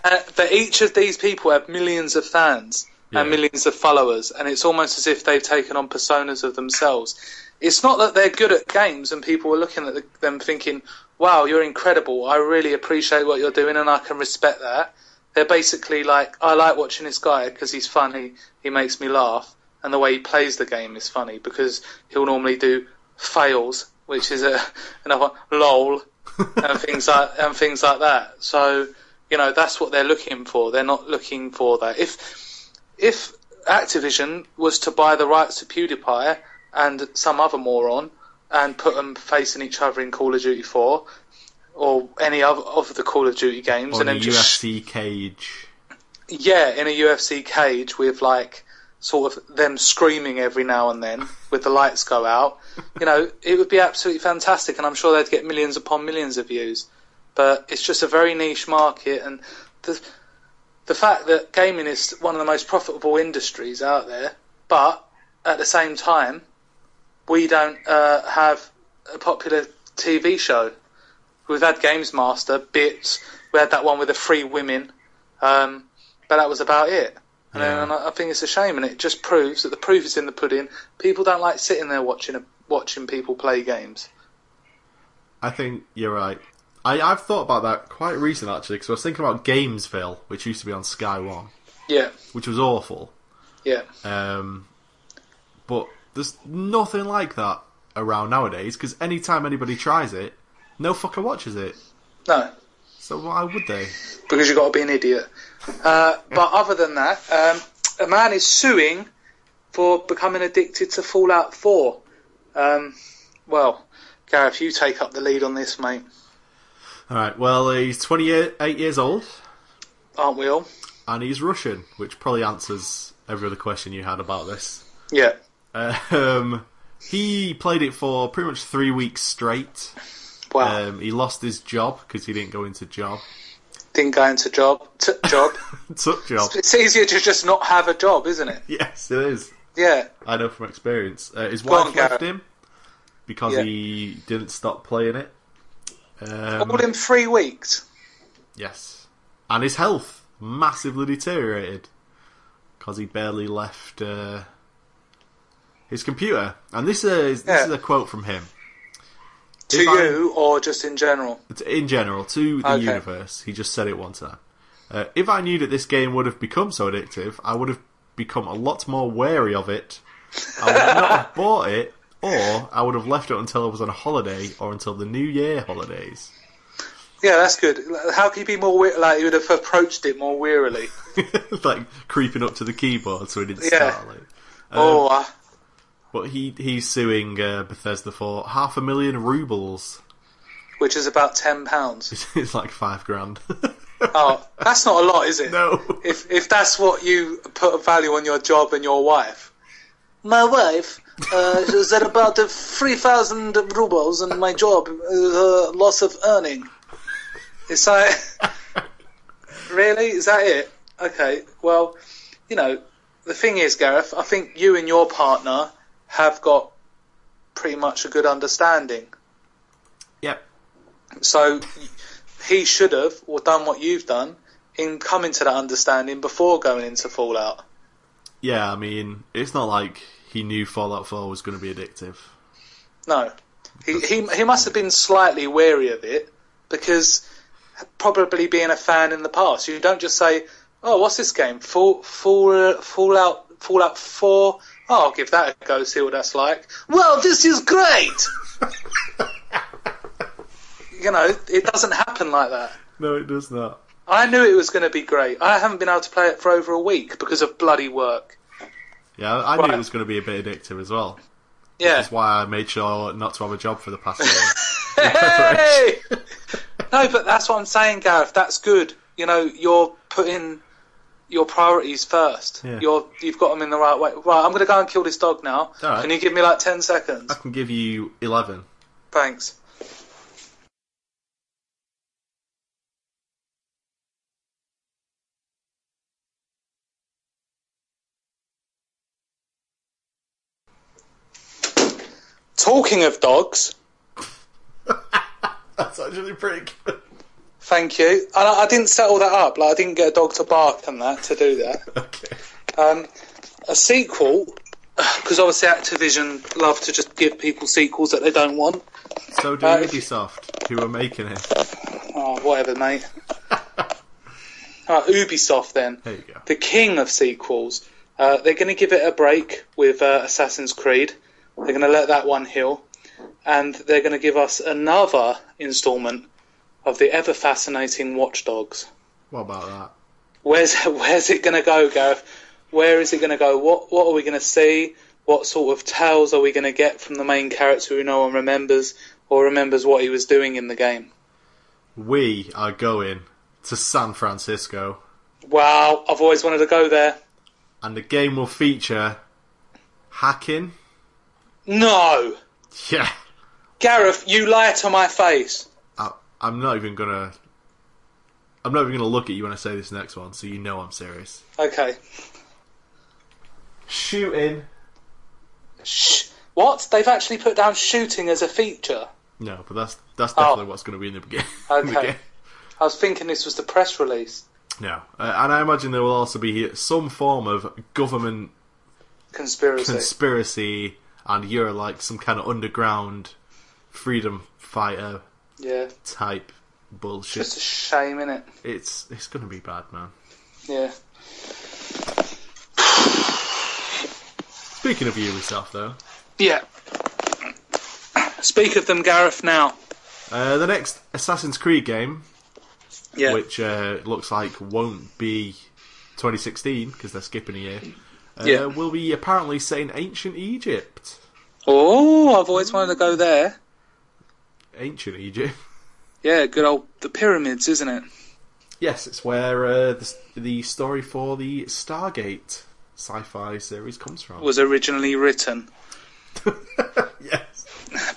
Uh, but each of these people have millions of fans and millions of followers, and it's almost as if they've taken on personas of themselves. It's not that they're good at games and people are looking at the, them thinking, wow, you're incredible. I really appreciate what you're doing and I can respect that. They're basically like, I like watching this guy because he's funny, he makes me laugh, and the way he plays the game is funny because he'll normally do fails, which is a another one, lol, and things like and things like that. So you know that's what they're looking for. They're not looking for that. If if Activision was to buy the rights to PewDiePie and some other moron and put them facing each other in Call of Duty 4 or any other of the Call of Duty games, On and then just UFC cage. yeah, in a UFC cage with like sort of them screaming every now and then with the lights go out, you know, it would be absolutely fantastic, and I'm sure they'd get millions upon millions of views. But it's just a very niche market, and the the fact that gaming is one of the most profitable industries out there, but at the same time, we don't uh, have a popular TV show. We've had Games Master, Bits, we had that one with the three women, um, but that was about it. And, Yeah. and I I think it's a shame, and it just proves that the proof is in the pudding. People don't like sitting there watching a, watching people play games. I think you're right. I, I've thought about that quite recent actually, because I was thinking about Games World, which used to be on Sky One, Yeah, which was awful. yeah, Um, but there's nothing like that around nowadays, because anytime anybody tries it, no fucker watches it. no, So why would they? because you've got to be an idiot. Uh, but other than that, um, a man is suing for becoming addicted to Fallout 4. Um, well, Gareth, you take up the lead on this, mate. Alright, well, he's 28 years old, Aren't we all? and he's Russian, which probably answers every other question you had about this. Yeah. Um, he played it for pretty much three weeks straight. Wow. Um, he lost his job because he didn't go into job. Didn't go into job. T- job. Took job. it's easier to just not have a job, isn't it? Yes, it is. Yeah. I know from experience. Uh, his Go wife on, left Gareth. him because Yeah. he didn't stop playing it. Um, All in three weeks. yes, and his health massively deteriorated because he barely left uh, his computer. And this is this Yeah. is a quote from him. To If I- you or just in general? in general to the Okay. universe. He just said it one time. Uh, if I knew that this game would have become so addictive, I would have become a lot more wary of it. I would not have bought it, or I would have left it until I was on a holiday or until the New Year holidays. Yeah, that's good. How can you be more we- like you would have approached it more wearily? like creeping up to the keyboard so he didn't Yeah. start late. oh, uh, But he he's suing uh, Bethesda for half a million rubles. which is about ten pounds. It's like five grand. Oh, that's not a lot, is it? no. If if that's what you put a value on your job and your wife. My wife uh, said about three thousand rubles and my job uh, loss of earning. It's like, really, is that it? Okay, well, you know, the thing is, Gareth, I think you and your partner have got pretty much a good understanding. Yep. So he should have or done what you've done in coming to that understanding before going into Fallout. Yeah, I mean, it's not like he knew Fallout 4 was going to be addictive. No, he he he must have been slightly wary of it because probably being a fan in the past, you don't just say, "Oh, what's this game? Fall Fall Fallout Fallout Four. Oh, I'll give that a go, see what that's like." Well, this is great. you know, it doesn't happen like that. No, it does not. I knew it was going to be great. I haven't been able to play it for over a week because of bloody work. Yeah, I I knew Right. it was going to be a bit addictive as well. Yeah. That's why I made sure not to have a job for the past year. Hey! no, but that's what I'm saying, Gareth. That's good. You know, you're putting your priorities first. Yeah. You're you've got them in the right way. Right, I'm going to go and kill this dog now. Right. Can you give me like ten seconds? I can give you 11. Thanks. Talking of dogs, That's actually pretty good. Thank you. And I, I didn't settle that up. Like I didn't get a dog to bark and that to do that. Okay. Um, a sequel, because obviously Activision love to just give people sequels that they don't want. So do Uh, Ubisoft, who are making it. Oh, whatever, mate. uh, Ubisoft, then, There you go. the king of sequels. Uh, they're going to give it a break with uh, Assassin's Creed. They're going to let that one heal, and they're going to give us another instalment of the ever fascinating Watchdogs. What about that? Where's where's it going to go, Gareth? Where is it going to go? What what are we going to see? What sort of tales are we going to get from the main character who no one remembers or remembers what he was doing in the game? We are going to San Francisco. Wow, I've always wanted to go there. and the game will feature hacking. No! Yeah, Gareth, you lie to my face. I, I'm not even gonna. I'm not even gonna look at you when I say this next one, so you know I'm serious. Okay. Shooting. Shh. What? They've actually put down shooting as a feature. No, but that's that's definitely Oh. what's going to be in the beginning. in the Okay. game. I was thinking this was the press release. No, uh, and I imagine there will also be some form of government Conspiracy. conspiracy, and you're like some kind of underground freedom fighter yeah. type bullshit. Just a shame, innit? It's it's going to be bad, man. Yeah. Speaking of Ubisoft, though, Yeah. Speak of them, Gareth, now. uh, the next Assassin's Creed game, Yeah. which uh, looks like won't be 2016 because they're skipping a year, uh, Yeah. will be apparently set in ancient Egypt. Oh, I've always wanted to go there. Ancient Egypt. Yeah, good old the pyramids, isn't it? Yes, it's where uh, the, the story for the Stargate sci-fi series comes from. Was originally written yes.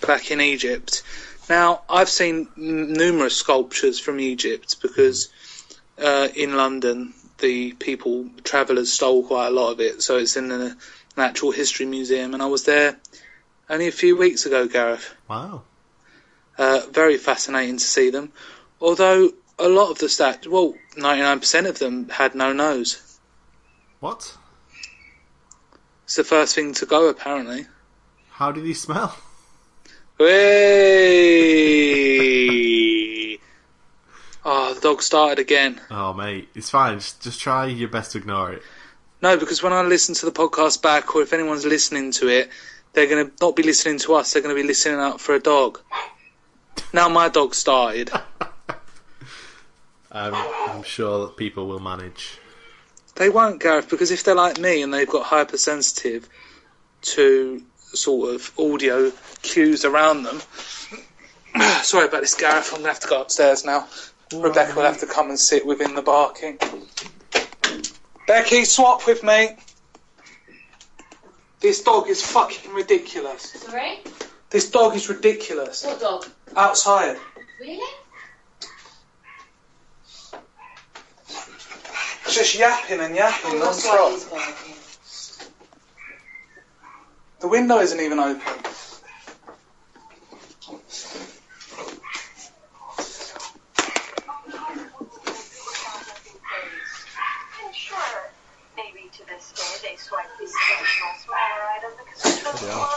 back in Egypt. Now, I've seen n- numerous sculptures from Egypt because uh, in London the people, travellers, stole quite a lot of it. So it's in the Natural History Museum, and I was there only a few weeks ago, Gareth. Wow. Uh, very fascinating to see them. Although a lot of the stats, well, 99% of them had no nose. What? It's the first thing to go, apparently. How did he smell? Hey! Oh, the dog started again. Oh, mate, it's fine. Just, just try your best to ignore it. No, because when I listen to the podcast back, or if anyone's listening to it, they're going to not be listening to us. They're going to be listening out for a dog. Now my dog started. Um, I'm sure that people will manage. They won't, Gareth, because if they're like me and they've got hypersensitive to sort of audio cues around them. Sorry about this, Gareth. I'm going to have to go upstairs now. Rebecca will have to come and sit within the barking. Becky, swap with me. This dog is fucking ridiculous. Sorry? This dog is ridiculous. What dog? Outside. Really? Just yapping and yapping Oh, non-stop. why he's barking. The window isn't even open. And sure, maybe to this day they swipe the occasional smaller item because it's really Yeah.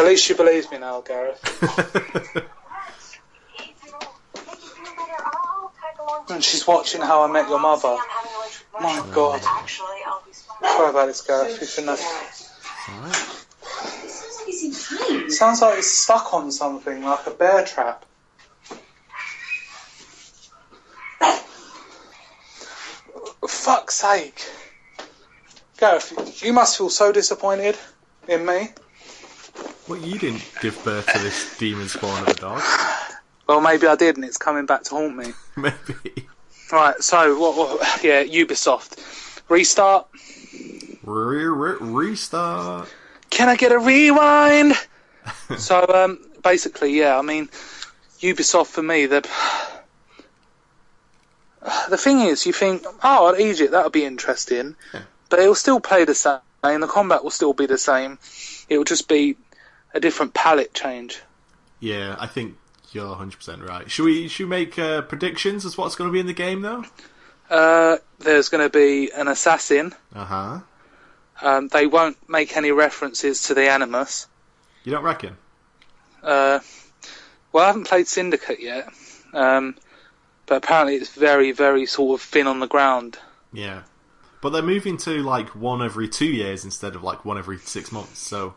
At least you believe me now, Gareth. And she's watching How I Met Your Mother. My God. Actually, I'll be smiling. Sorry about this, Gareth. You shouldn't. Alright. Sounds like he's in pain. Sounds like it's stuck on something, like a bear trap. Fuck's sake. Gareth, you must feel so disappointed in me. Well, you didn't give birth to this demon spawn of a dog. Well, maybe I did, and it's coming back to haunt me. Maybe. Right, so, what, what yeah, Ubisoft. Restart. Re- re- restart. Can I get a rewind? so, um, basically, yeah, I mean, Ubisoft for me, the the thing is, you think, oh, Egypt, that'll be interesting, Yeah. but it will still play the same. The combat will still be the same. It will just be a different palette change. Yeah, I think you're 100% right. Should we should we make uh, predictions as what's going to be in the game though? Uh, there's going to be an assassin. Uh huh. Um, they won't make any references to the Animus. You don't reckon? Uh, well, I haven't played Syndicate yet, um, but apparently it's very, very sort of thin on the ground. Yeah. But they're moving to like one every two years instead of like one every six months. So,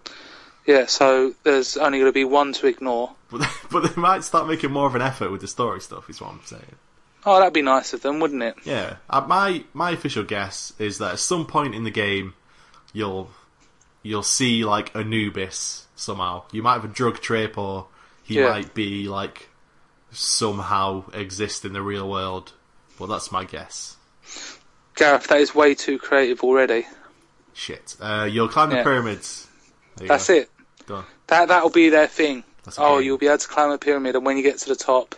Yeah, so there's only going to be one to ignore. but they, but they might start making more of an effort with the story stuff. Is what I'm saying. Oh, that'd be nice of them, wouldn't it? Yeah. Uh, my my official guess is that at some point in the game, you'll you'll see like Anubis somehow. You might have a drug trip, or he Yeah. might be like somehow exist in the real world. But that's my guess. Gareth, that is way too creative already. Shit. Uh, you'll climb the Yeah. pyramids. That's go. it. That that'll be their thing. Oh, you'll be able to climb a pyramid, and when you get to the top,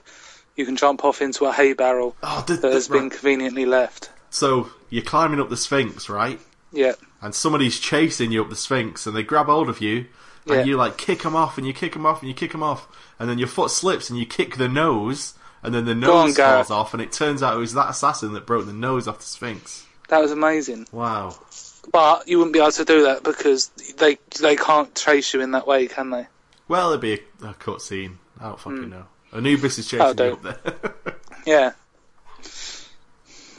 you can jump off into a hay barrel Oh, the, that the- has been right. conveniently left. So you're climbing up the Sphinx, right? Yeah, And somebody's chasing you up the Sphinx, and they grab hold of you, and Yeah. you like kick them off, and you kick them off, and you kick them off, and then your foot slips, and you kick the nose, and then the nose Gareth. falls off, and it turns out it was that assassin that broke the nose off the Sphinx. that was amazing. Wow. But you wouldn't be able to do that because they they can't trace you in that way, can they? Well, it'd be a, a cutscene. I don't fucking hmm. know. Anubis is oh, That'll chasing you up there. Yeah.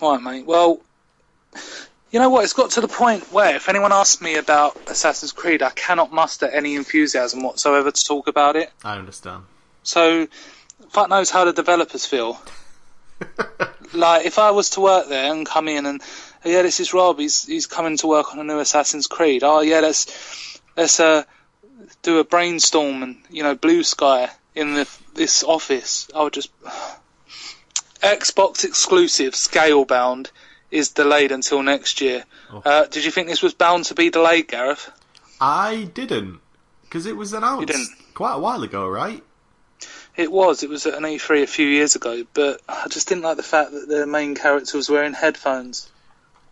Right, mate. Well, you know what? It's got to the point where if anyone asks me about Assassin's Creed, I cannot muster any enthusiasm whatsoever to talk about it. I understand. So, fuck knows how the developers feel. like, if I was to work there and come in and, oh, yeah, this is Rob. He's he's coming to work on a new Assassin's Creed. Oh, yeah, let's let's uh do a brainstorm and you know blue sky in the this office. I would just Xbox exclusive Scalebound is delayed until next year. Oh. Uh, did you think this was bound to be delayed, Gareth? I didn't, because it was announced quite a while ago, right? It was. It was at an E3 a few years ago, but I just didn't like the fact that the main character was wearing headphones.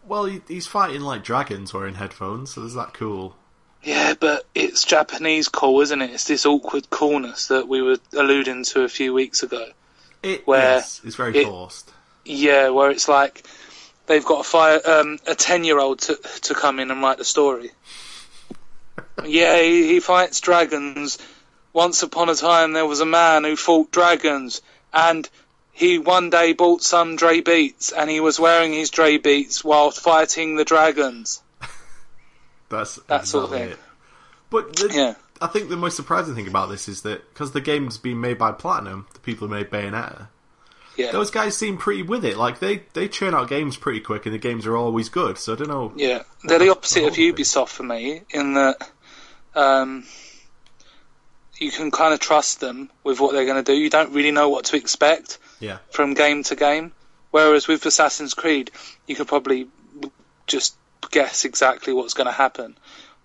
Well, he, he's fighting like dragons wearing headphones, so is that cool? Yeah, but it's Japanese cool, isn't it? It's this awkward coolness that we were alluding to a few weeks ago. It, Where yes, it's very it- forced. Yeah, where it's like they've got a fire, um, a ten-year-old to to come in and write the story. yeah, he, he fights dragons. Once upon a time, there was a man who fought dragons, and he one day bought some Dre Beats, and he was wearing his Dre Beats while fighting the dragons. That's That sort of thing. it. But the, Yeah. I think the most surprising thing about this is that because the game's been made by Platinum, the people who made Bayonetta, Yeah, those guys seem pretty with it. Like they they churn out games pretty quick, and the games are always good. So I don't know. yeah. They're the opposite of. Ubisoft for me in that um, you can kind of trust them with what they're going to do. You don't really know what to expect. Yeah, from game to game. Whereas with Assassin's Creed, you could probably just guess exactly what's going to happen.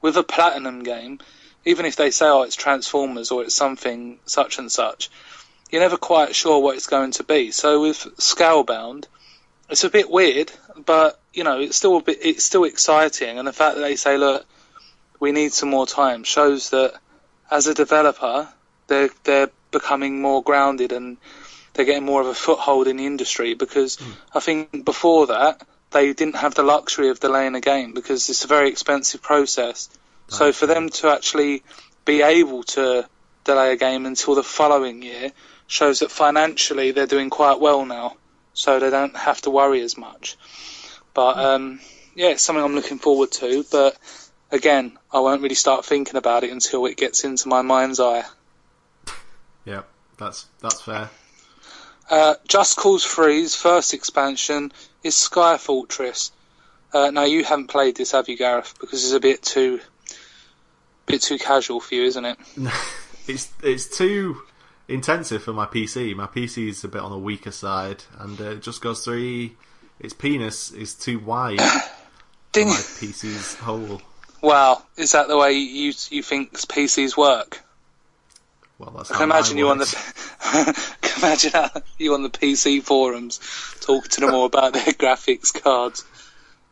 With a Platinum game, even if they say, oh, it's Transformers or it's something such and such, you're never quite sure what it's going to be. So with Scalebound, it's a bit weird, but you know, it's still a bit, it's still exciting. And the fact that they say, look, we need some more time shows that as a developer, they're they're becoming more grounded and they're getting more of a foothold in the industry because I think before that they didn't have the luxury of delaying a game because it's a very expensive process. So for them to actually be able to delay a game until the following year shows that financially they're doing quite well now, so they don't have to worry as much. But um, yeah, it's something I'm looking forward to. But again, I won't really start thinking about it until it gets into my mind's eye. yeah, that's that's fair. Uh, Just Cause 3's first expansion is Sky Fortress. Uh, now you haven't played this, have you, Gareth? Because it's a bit too, bit too casual for you, isn't it? It's it's too intensive for my PC. My PC is a bit on the weaker side, and uh, just Cause 3. Its penis is too wide for my? PC's hole. Wow, is that the way you you think PCs work? Well, that's I can imagine you on the, can imagine you on the PC forums talking to them all about their graphics cards.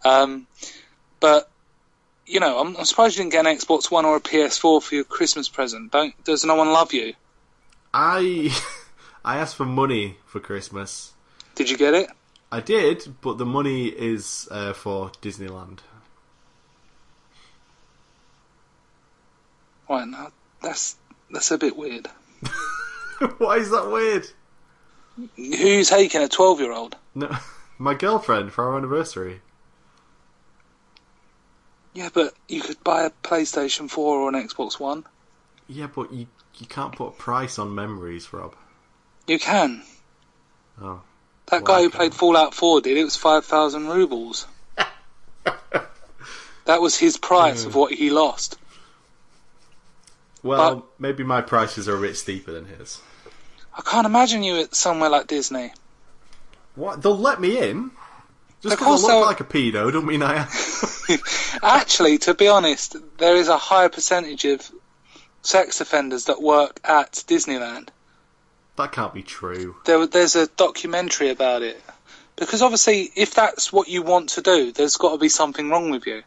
Um, but you know, I'm, I'm surprised you didn't get an Xbox One or a PS4 for your Christmas present. Don't does no one love you? I I asked for money for Christmas. Did you get it? I did, but the money is uh, for Disneyland. Right, now that's that's a bit weird. Why is that weird? Who's taking a twelve-year-old? No, my girlfriend for our anniversary. Yeah, but you could buy a PlayStation Four or an Xbox One. Yeah, but you you can't put a price on memories, Rob. You can. Oh, That Well, guy who played Fallout 4 did. It was 5,000 rubles. that was his price of what he lost. Well, But- maybe my prices are a bit steeper than his. I can't imagine you at somewhere like Disney. What? They'll let me in. Just because I look like a pedo, don't mean I am. Actually, to be honest, there is a higher percentage of sex offenders that work at Disneyland. That can't be true. There, there's a documentary about it. Because obviously, if that's what you want to do, there's got to be something wrong with you.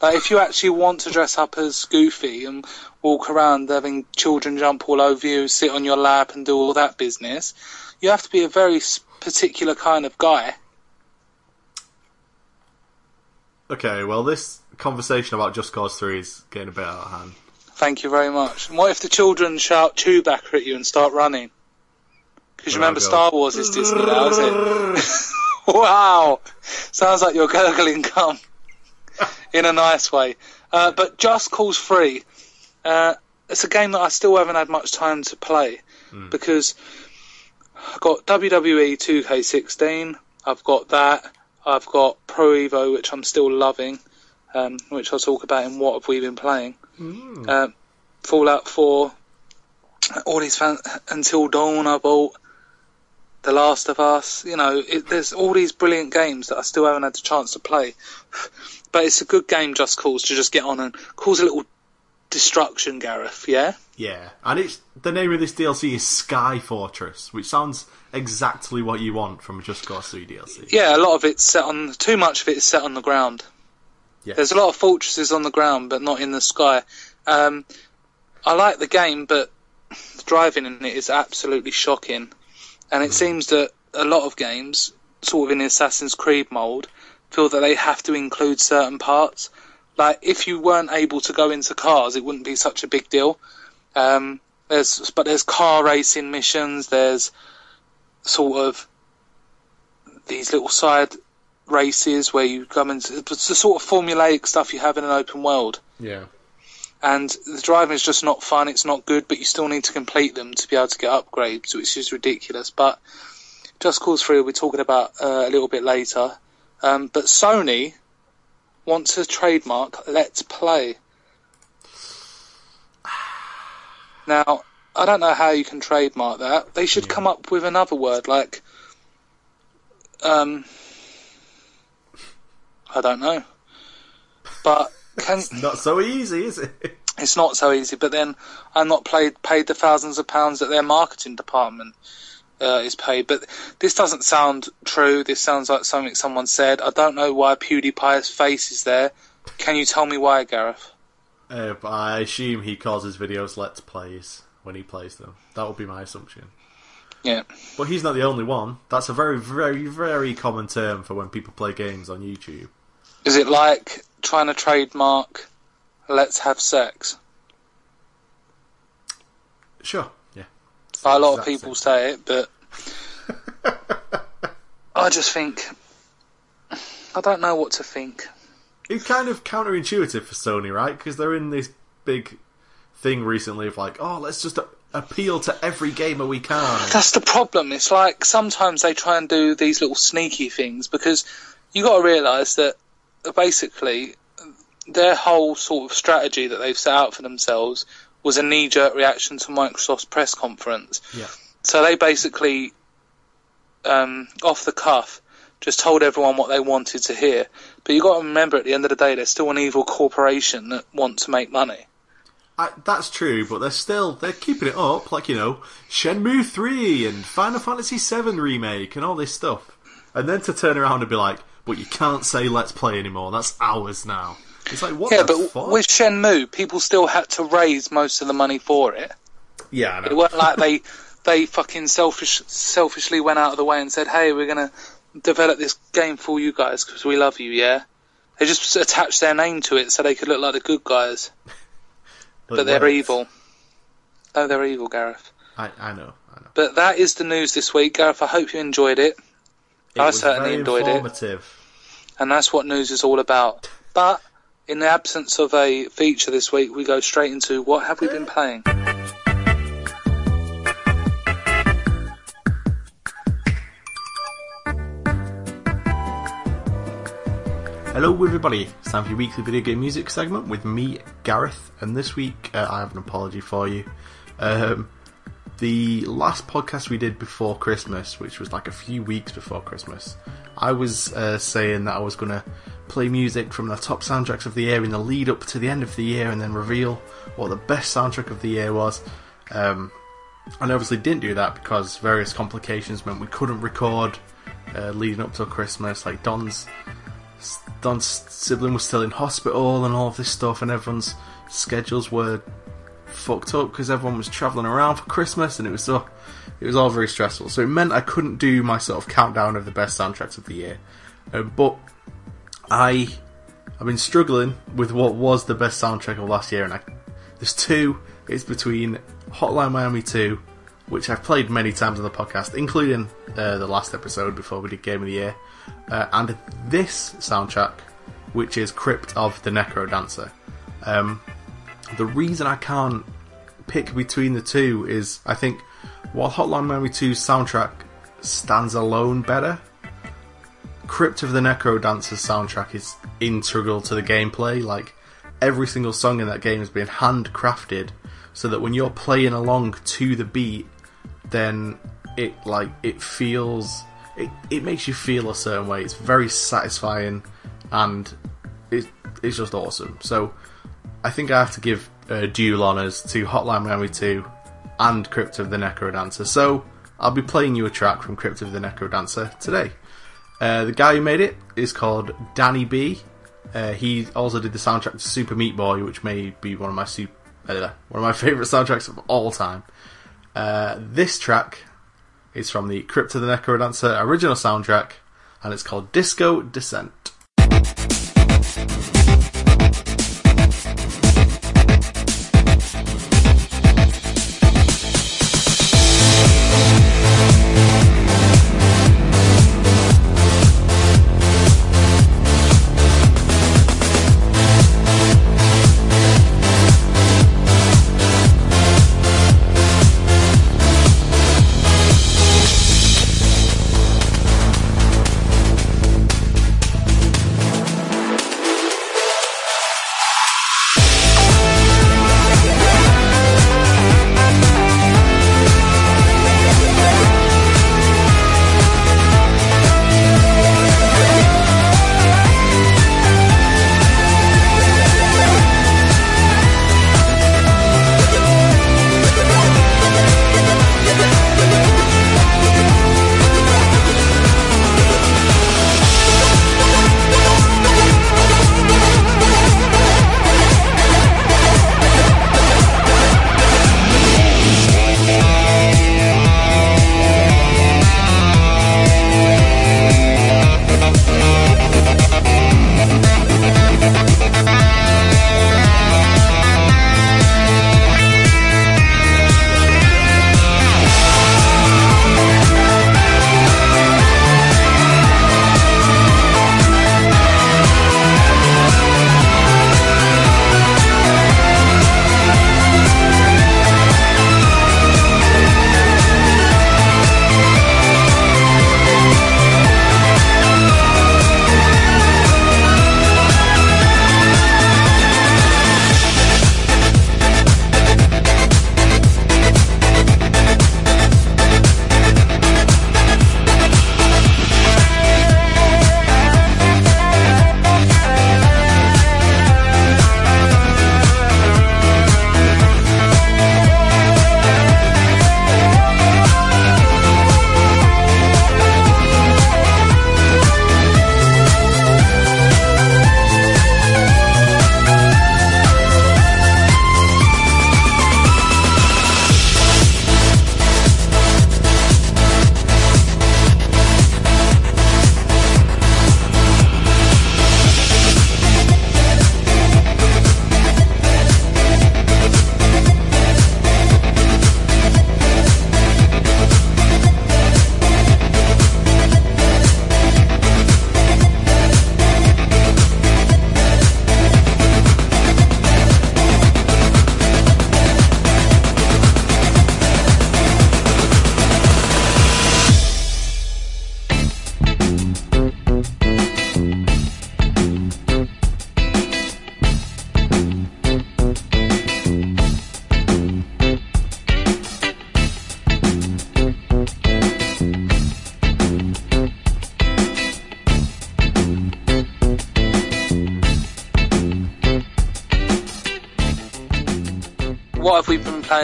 Like, if you actually want to dress up as Goofy and walk around having children jump all over you, sit on your lap and do all that business, you have to be a very particular kind of guy. Okay, well, this conversation about Just Cause 3 is getting a bit out of hand. Thank you very much. And what if the children shout Chewbacca at you and start running? Because you Oh, remember Star Wars is Disney now, is it? wow! Sounds like you're gurgling cum. In a nice way. Uh, but Just Cause 3, uh, it's a game that I still haven't had much time to play. Because I've got WWE 2K16, I've got that, I've got Pro Evo, which I'm still loving, um, which I'll talk about in What Have We Been Playing. Uh, Fallout 4, all these fan- Until Dawn I bought, The Last of Us, you know, it, there's all these brilliant games that I still haven't had the chance to play. But it's a good game, Just Cause, to just get on and cause a little destruction, Gareth, yeah? Yeah, and it's the name of this DLC is Sky Fortress, which sounds exactly what you want from a Just Cause 3 DLC. Yeah, a lot of it's set on, too much of it is set on the ground. Yeah. There's a lot of fortresses on the ground, but not in the sky. Um, I like the game, but the driving in it is absolutely shocking. And it seems that a lot of games, sort of in the Assassin's Creed mold, feel that they have to include certain parts. Like, if you weren't able to go into cars, it wouldn't be such a big deal. Um, there's, but there's car racing missions, there's sort of these little side races where you come into it's the sort of formulaic stuff you have in an open world. Yeah. And the driving is just not fun, it's not good, but you still need to complete them to be able to get upgrades, which is ridiculous. But Just Cause 3 we'll be talking about uh, a little bit later. Um, but Sony want to trademark Let's Play. Now, I don't know how you can trademark that. They should come up with another word like, um, I don't know. But can Not so easy, is it? it's not so easy. But then I'm not paid paid the thousands of pounds that their marketing department uh, is paid. But this doesn't sound true. This sounds like something someone said. I don't know why PewDiePie's face is there. Can you tell me why, Gareth? Uh, I assume he calls his videos Let's Plays when he plays them. That would be my assumption. Yeah. But he's not the only one. That's a very, very, very common term for when people play games on YouTube. Is it like trying to trademark "Let's have sex"? Sure. A lot of people same. say it, but I just think I don't know what to think. It's kind of counterintuitive for Sony, right? Because they're in this big thing recently of like, oh, let's just a- appeal to every gamer we can. That's the problem. It's like sometimes they try and do these little sneaky things because you got to realise that basically their whole sort of strategy that they've set out for themselves was a knee-jerk reaction to Microsoft's press conference. Yeah. So they basically, um, off the cuff, just told everyone what they wanted to hear. But you've got to remember, at the end of the day, they're still an evil corporation that want to make money. I, that's true, but they're still they're keeping it up, like you know, Shenmue three and Final Fantasy seven remake and all this stuff, and then to turn around and be like, "But you can't say Let's Play anymore. That's ours now." It's like what Yeah, but fuck? with Shenmue, people still had to raise most of the money for it. yeah, I know. It weren't like they they fucking selfish selfishly went out of the way and said, "Hey, we're gonna develop this game for you guys because we love you." Yeah, they just attached their name to it so they could look like the good guys, But but they're works. evil. No, they're evil, Gareth. I, I know, I know. But that is the news this week, Gareth. I hope you enjoyed it, It I certainly enjoyed it. and that's what news is all about. But in the absence of a feature this week, we go straight into what have we been playing. Hello, everybody. It's time for your weekly video game music segment with me, Gareth. And this week, uh, I have an apology for you. Um, the last podcast we did before Christmas, which was like a few weeks before Christmas, I was uh, saying that I was going to play music from the top soundtracks of the year in the lead up to the end of the year and then reveal what the best soundtrack of the year was. Um, and obviously didn't do that because various complications meant we couldn't record uh, leading up to Christmas. Like Don's Don's sibling was still in hospital and all of this stuff, and everyone's schedules were fucked up because everyone was traveling around for Christmas, and it was so it was all very stressful. So it meant I couldn't do my sort of countdown of the best soundtracks of the year. Uh, but I I've been struggling with what was the best soundtrack of last year, and I, there's two. It's between Hotline Miami 2, which I've played many times on the podcast, including uh, the last episode before we did Game of the Year, uh, and this soundtrack, which is Crypt of the NecroDancer. Um, the reason I can't pick between the two is I think while Hotline Miami 2's soundtrack stands alone better, Crypt of the NecroDancer's soundtrack is integral to the gameplay. Like every single song in that game has been handcrafted so that when you're playing along to the beat, then it like it feels it, it makes you feel a certain way. It's very satisfying and it, it's just awesome. So I think I have to give uh, dual honours to Hotline Miami 2 and Crypt of the NecroDancer. So I'll be playing you a track from Crypt of the NecroDancer today. Uh, the guy who made it is called Danny B. Uh, he also did the soundtrack to Super Meat Boy, which may be one of my super, uh, one of my favourite soundtracks of all time. Uh, this track is from the Crypt of the NecroDancer original soundtrack, and it's called Disco Descent.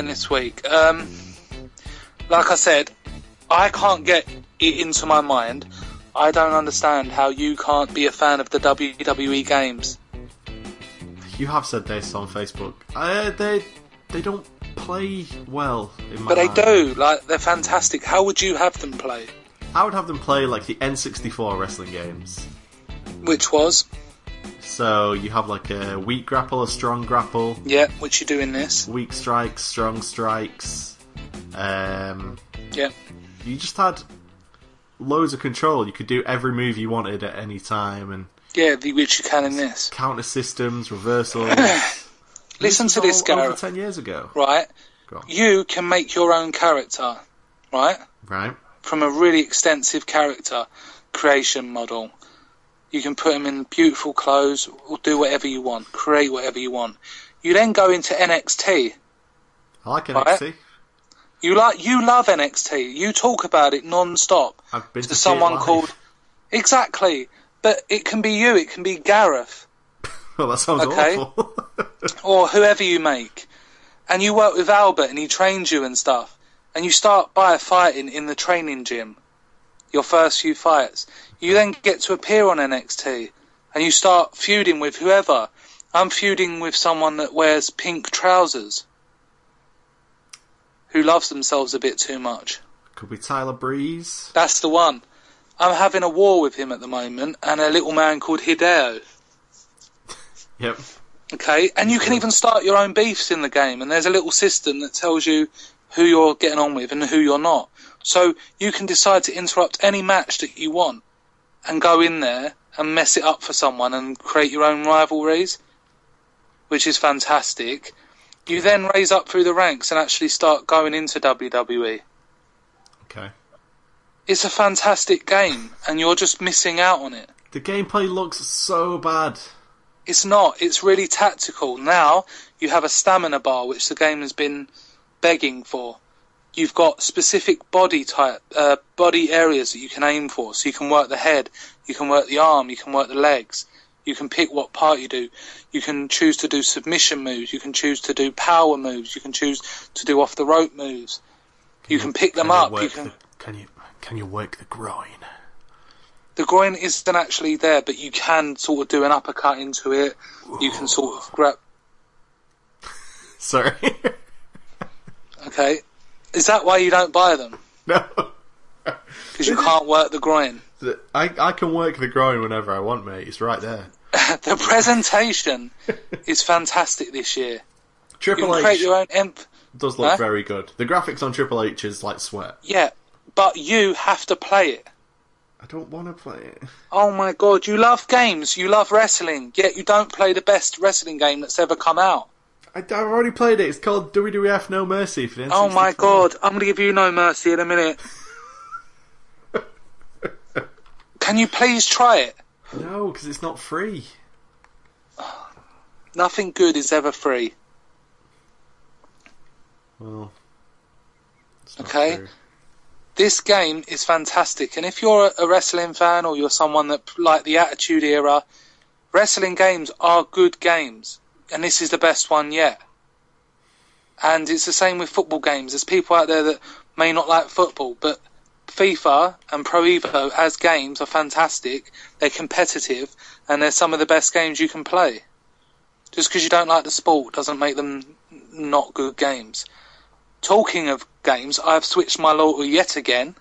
Have we been playing this week? Um, like I said, I can't get it into my mind. I don't understand how you can't be a fan of the WWE games. You have said this on Facebook. Uh, they they don't play well. In my But they mind. do, like, they're fantastic. How would you have them play? I would have them play like the N64 wrestling games. Which was? So you have like a weak grapple, a strong grapple, Yeah, which you do in this. weak strikes, strong strikes. Um, Yeah. you just had loads of control. You could do every move you wanted at any time, and Yeah, the, which you can in this. counter systems, reversals. Listen was to this, all over ten years ago, Right? You can make your own character, right? right? From a really extensive character creation model. You can put them in beautiful clothes, or do whatever you want, create whatever you want. You then go into NXT. I like Right. NXT. You like you love NXT. You talk about it non-stop I've been to, to someone called exactly. But it can be you. It can be Gareth. Well, that sounds Okay. awful. or whoever you make, and you work with Albert and he trains you and stuff, and you start by fighting in the training gym, your first few fights. You then get to appear on NXT, and you start feuding with whoever. I'm feuding with someone that wears pink trousers, who loves themselves a bit too much. Could be Tyler Breeze. That's the one. I'm having a war with him at the moment, and a little man called Hideo. Yep. Okay, and you can even start your own beefs in the game, and there's a little system that tells you who you're getting on with and who you're not. So you can decide to interrupt any match that you want and go in there and mess it up for someone and create your own rivalries, which is fantastic. You then raise up through the ranks and actually start going into WWE. Okay. It's a fantastic game, and you're just missing out on it. The gameplay looks so bad. It's not. It's really tactical. Now you have a stamina bar, which the game has been begging for. You've got specific body type, uh, body areas that you can aim for. So you can work the head, you can work the arm, you can work the legs. You can pick what part you do. You can choose to do submission moves. You can choose to do power moves. You can choose to do off the rope moves. You can pick them you up. You can. The, can you can you work the groin? The groin isn't actually there, but you can sort of do an uppercut into it. You can sort of grab. Sorry. Okay, is that why you don't buy them? no. Because you can't work the groin. I I can work the groin whenever I want, mate. It's right there. the presentation is fantastic this year. You Triple can create H your own imp. does look Huh? very good. The graphics on Triple H is like sweat. Yeah, but you have to play it. I don't want to play it. Oh my god, you love games, you love wrestling, yet you don't play the best wrestling game that's ever come out. I, I've already played it. It's called WWF No Mercy for the Oh my god, I'm gonna give you no mercy in a minute. Can you please try it? No, because it's not free. Nothing good is ever free. Well, Okay. true. this game is fantastic. And if you're a wrestling fan or you're someone that like the Attitude Era, wrestling games are good games, and this is the best one yet. And it's the same with football games. There's people out there that may not like football, but FIFA and Pro Evo as games are fantastic. They're competitive, and they're some of the best games you can play. Just because you don't like the sport doesn't make them not good games. Talking of games, I've switched my loyalty yet again.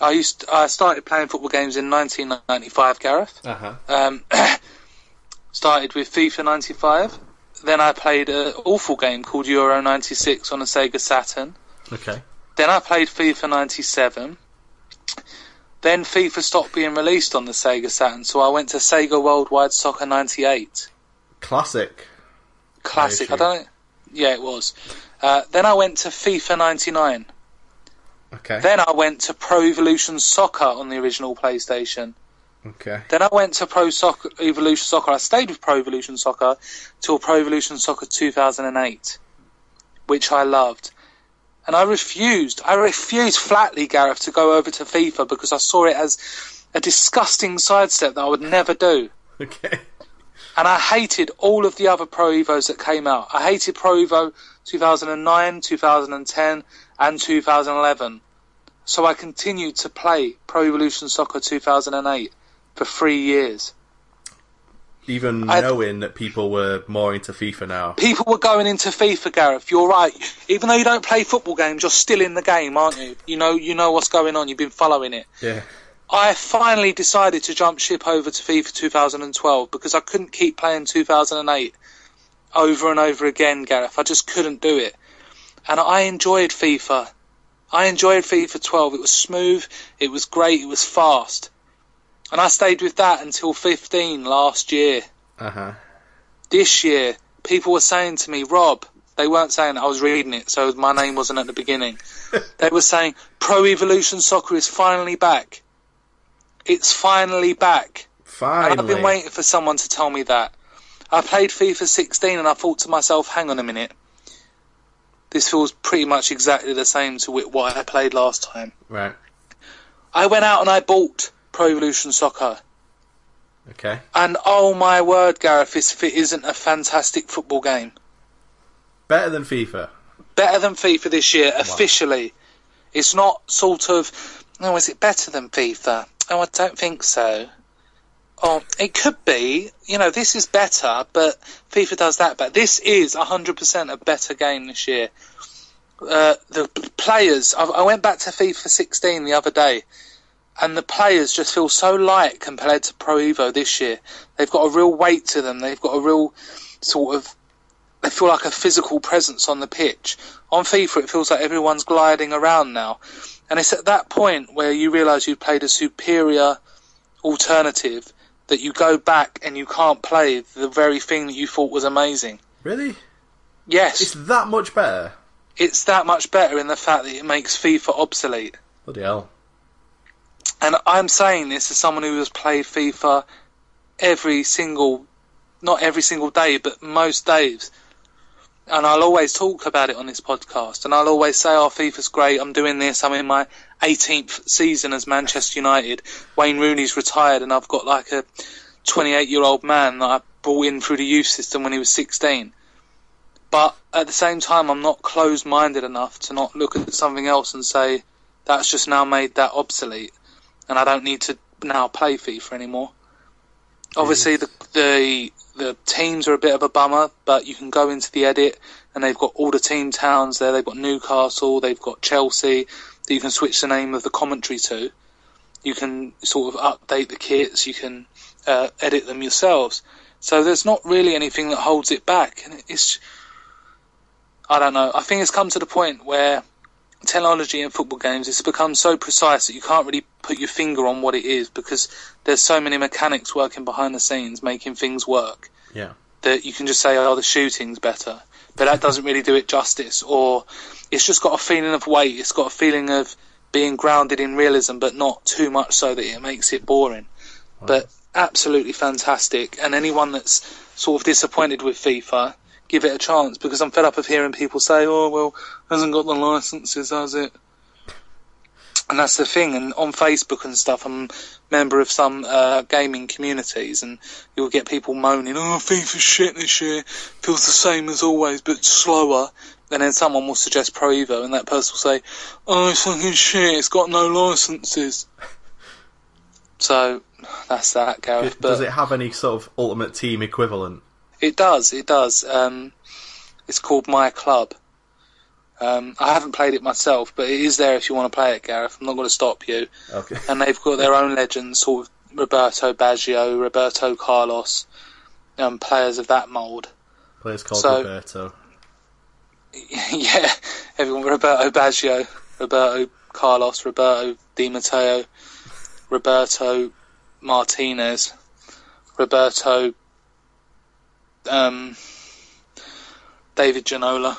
I used I started playing football games in 1995, Gareth. Uh-huh. Um, started with FIFA 95. Then I played an awful game called Euro 96 on a Sega Saturn. Okay. Then I played FIFA 97. Then FIFA stopped being released on the Sega Saturn, so I went to Sega Worldwide Soccer 98. Classic. Classic. I don't. Yeah, it was. Uh, then I went to FIFA 99. Okay. Then I went to Pro Evolution Soccer on the original PlayStation. Okay. Then I went to Pro Soccer, Evolution Soccer. I stayed with Pro Evolution Soccer till Pro Evolution Soccer 2008, which I loved. And I refused, I refused flatly, Gareth, to go over to FIFA because I saw it as a disgusting sidestep that I would never do. Okay. and I hated all of the other Pro Evos that came out. I hated Pro Evo 2009, 2010, and 2011. So I continued to play Pro Evolution Soccer 2008 for three years. Even I- knowing that people were more into FIFA now. People were going into FIFA, Gareth. You're right. Even though you don't play football games, you're still in the game, aren't you? You know, you know what's going on. You've been following it. Yeah. I finally decided to jump ship over to FIFA 2012 because I couldn't keep playing 2008 over and over again, Gareth. I just couldn't do it. And I enjoyed FIFA. I enjoyed FIFA 12. It was smooth, it was great, it was fast. And I stayed with that until 15 last year. Uh huh. This year, people were saying to me, Rob, they weren't saying I was reading it, so my name wasn't at the beginning. they were saying, Pro Evolution Soccer is finally back. It's finally back. Finally. And I've been waiting for someone to tell me that. I played FIFA 16 and I thought to myself, hang on a minute. This feels pretty much exactly the same to wh- what I played last time. Right. I went out and I bought Pro Evolution Soccer. Okay. And oh my word, Gareth, if it isn't a fantastic football game. Better than FIFA. Better than FIFA this year, officially. It's not sort of, oh, is it better than FIFA? Oh, I don't think so. Oh, it could be. You know, this is better, but FIFA does that But This is 100% a better game this year. Uh, the players, I, I went back to FIFA 16 the other day, and the players just feel so light compared to Pro Evo this year. They've got a real weight to them. They've got a real sort of they feel like a physical presence on the pitch. On FIFA, it feels like everyone's gliding around now. And it's at that point where you realise you've played a superior alternative that you go back and you can't play the very thing that you thought was amazing. Really? Yes, It's that much better. it's that much better in the fact that it makes FIFA obsolete. Bloody hell. And I'm saying this as someone who has played FIFA every single, not every single day, but most days. And I'll always talk about it on this podcast. And I'll always say, oh, FIFA's great. I'm doing this. I'm in my 18th season as Manchester United. Wayne Rooney's retired and I've got like a 28 year old man that I brought in through the youth system when he was 16. But at the same time, I'm not closed minded enough to not look at something else and say, that's just now made that obsolete and I don't need to now play FIFA anymore. Obviously, the the the teams are a bit of a bummer, but you can go into the edit and they've got all the team towns there. They've got Newcastle, they've got Chelsea that you can switch the name of the commentary to. You can sort of update the kits. You can uh, edit them yourselves. So there's not really anything that holds it back, and it's. I don't know. I think it's come to the point where technology in football games has become so precise that you can't really put your finger on what it is because there's so many mechanics working behind the scenes making things work Yeah. that you can just say, oh, the shooting's better. But that doesn't really do it justice. Or it's just got a feeling of weight. It's got a feeling of being grounded in realism, but not too much so that it makes it boring. But absolutely fantastic. And anyone that's sort of disappointed with FIFA, give it a chance because I'm fed up of hearing people say, oh, well, hasn't got the licenses, has it? And that's the thing. And on Facebook and stuff, I'm a member of some uh, gaming communities, and you'll get people moaning, "Oh, FIFA's shit this year. Feels the same as always, but slower." And then someone will suggest Pro Evo, and that person will say, "Oh, it's fucking shit. It's got no licenses." So that's that, Gareth. But Does it have any sort of ultimate team equivalent? It does, it does. Um, it's called My Club. Um, I haven't played it myself, but it is there if you want to play it, Gareth. I'm not going to stop you. Okay. And they've got their own legends, sort of Roberto Baggio, Roberto Carlos, um, players of that mould. Players called So- Roberto. yeah, everyone, Roberto Baggio, Roberto Carlos, Roberto Di Matteo, Roberto Martinez, Roberto um, David Ginola.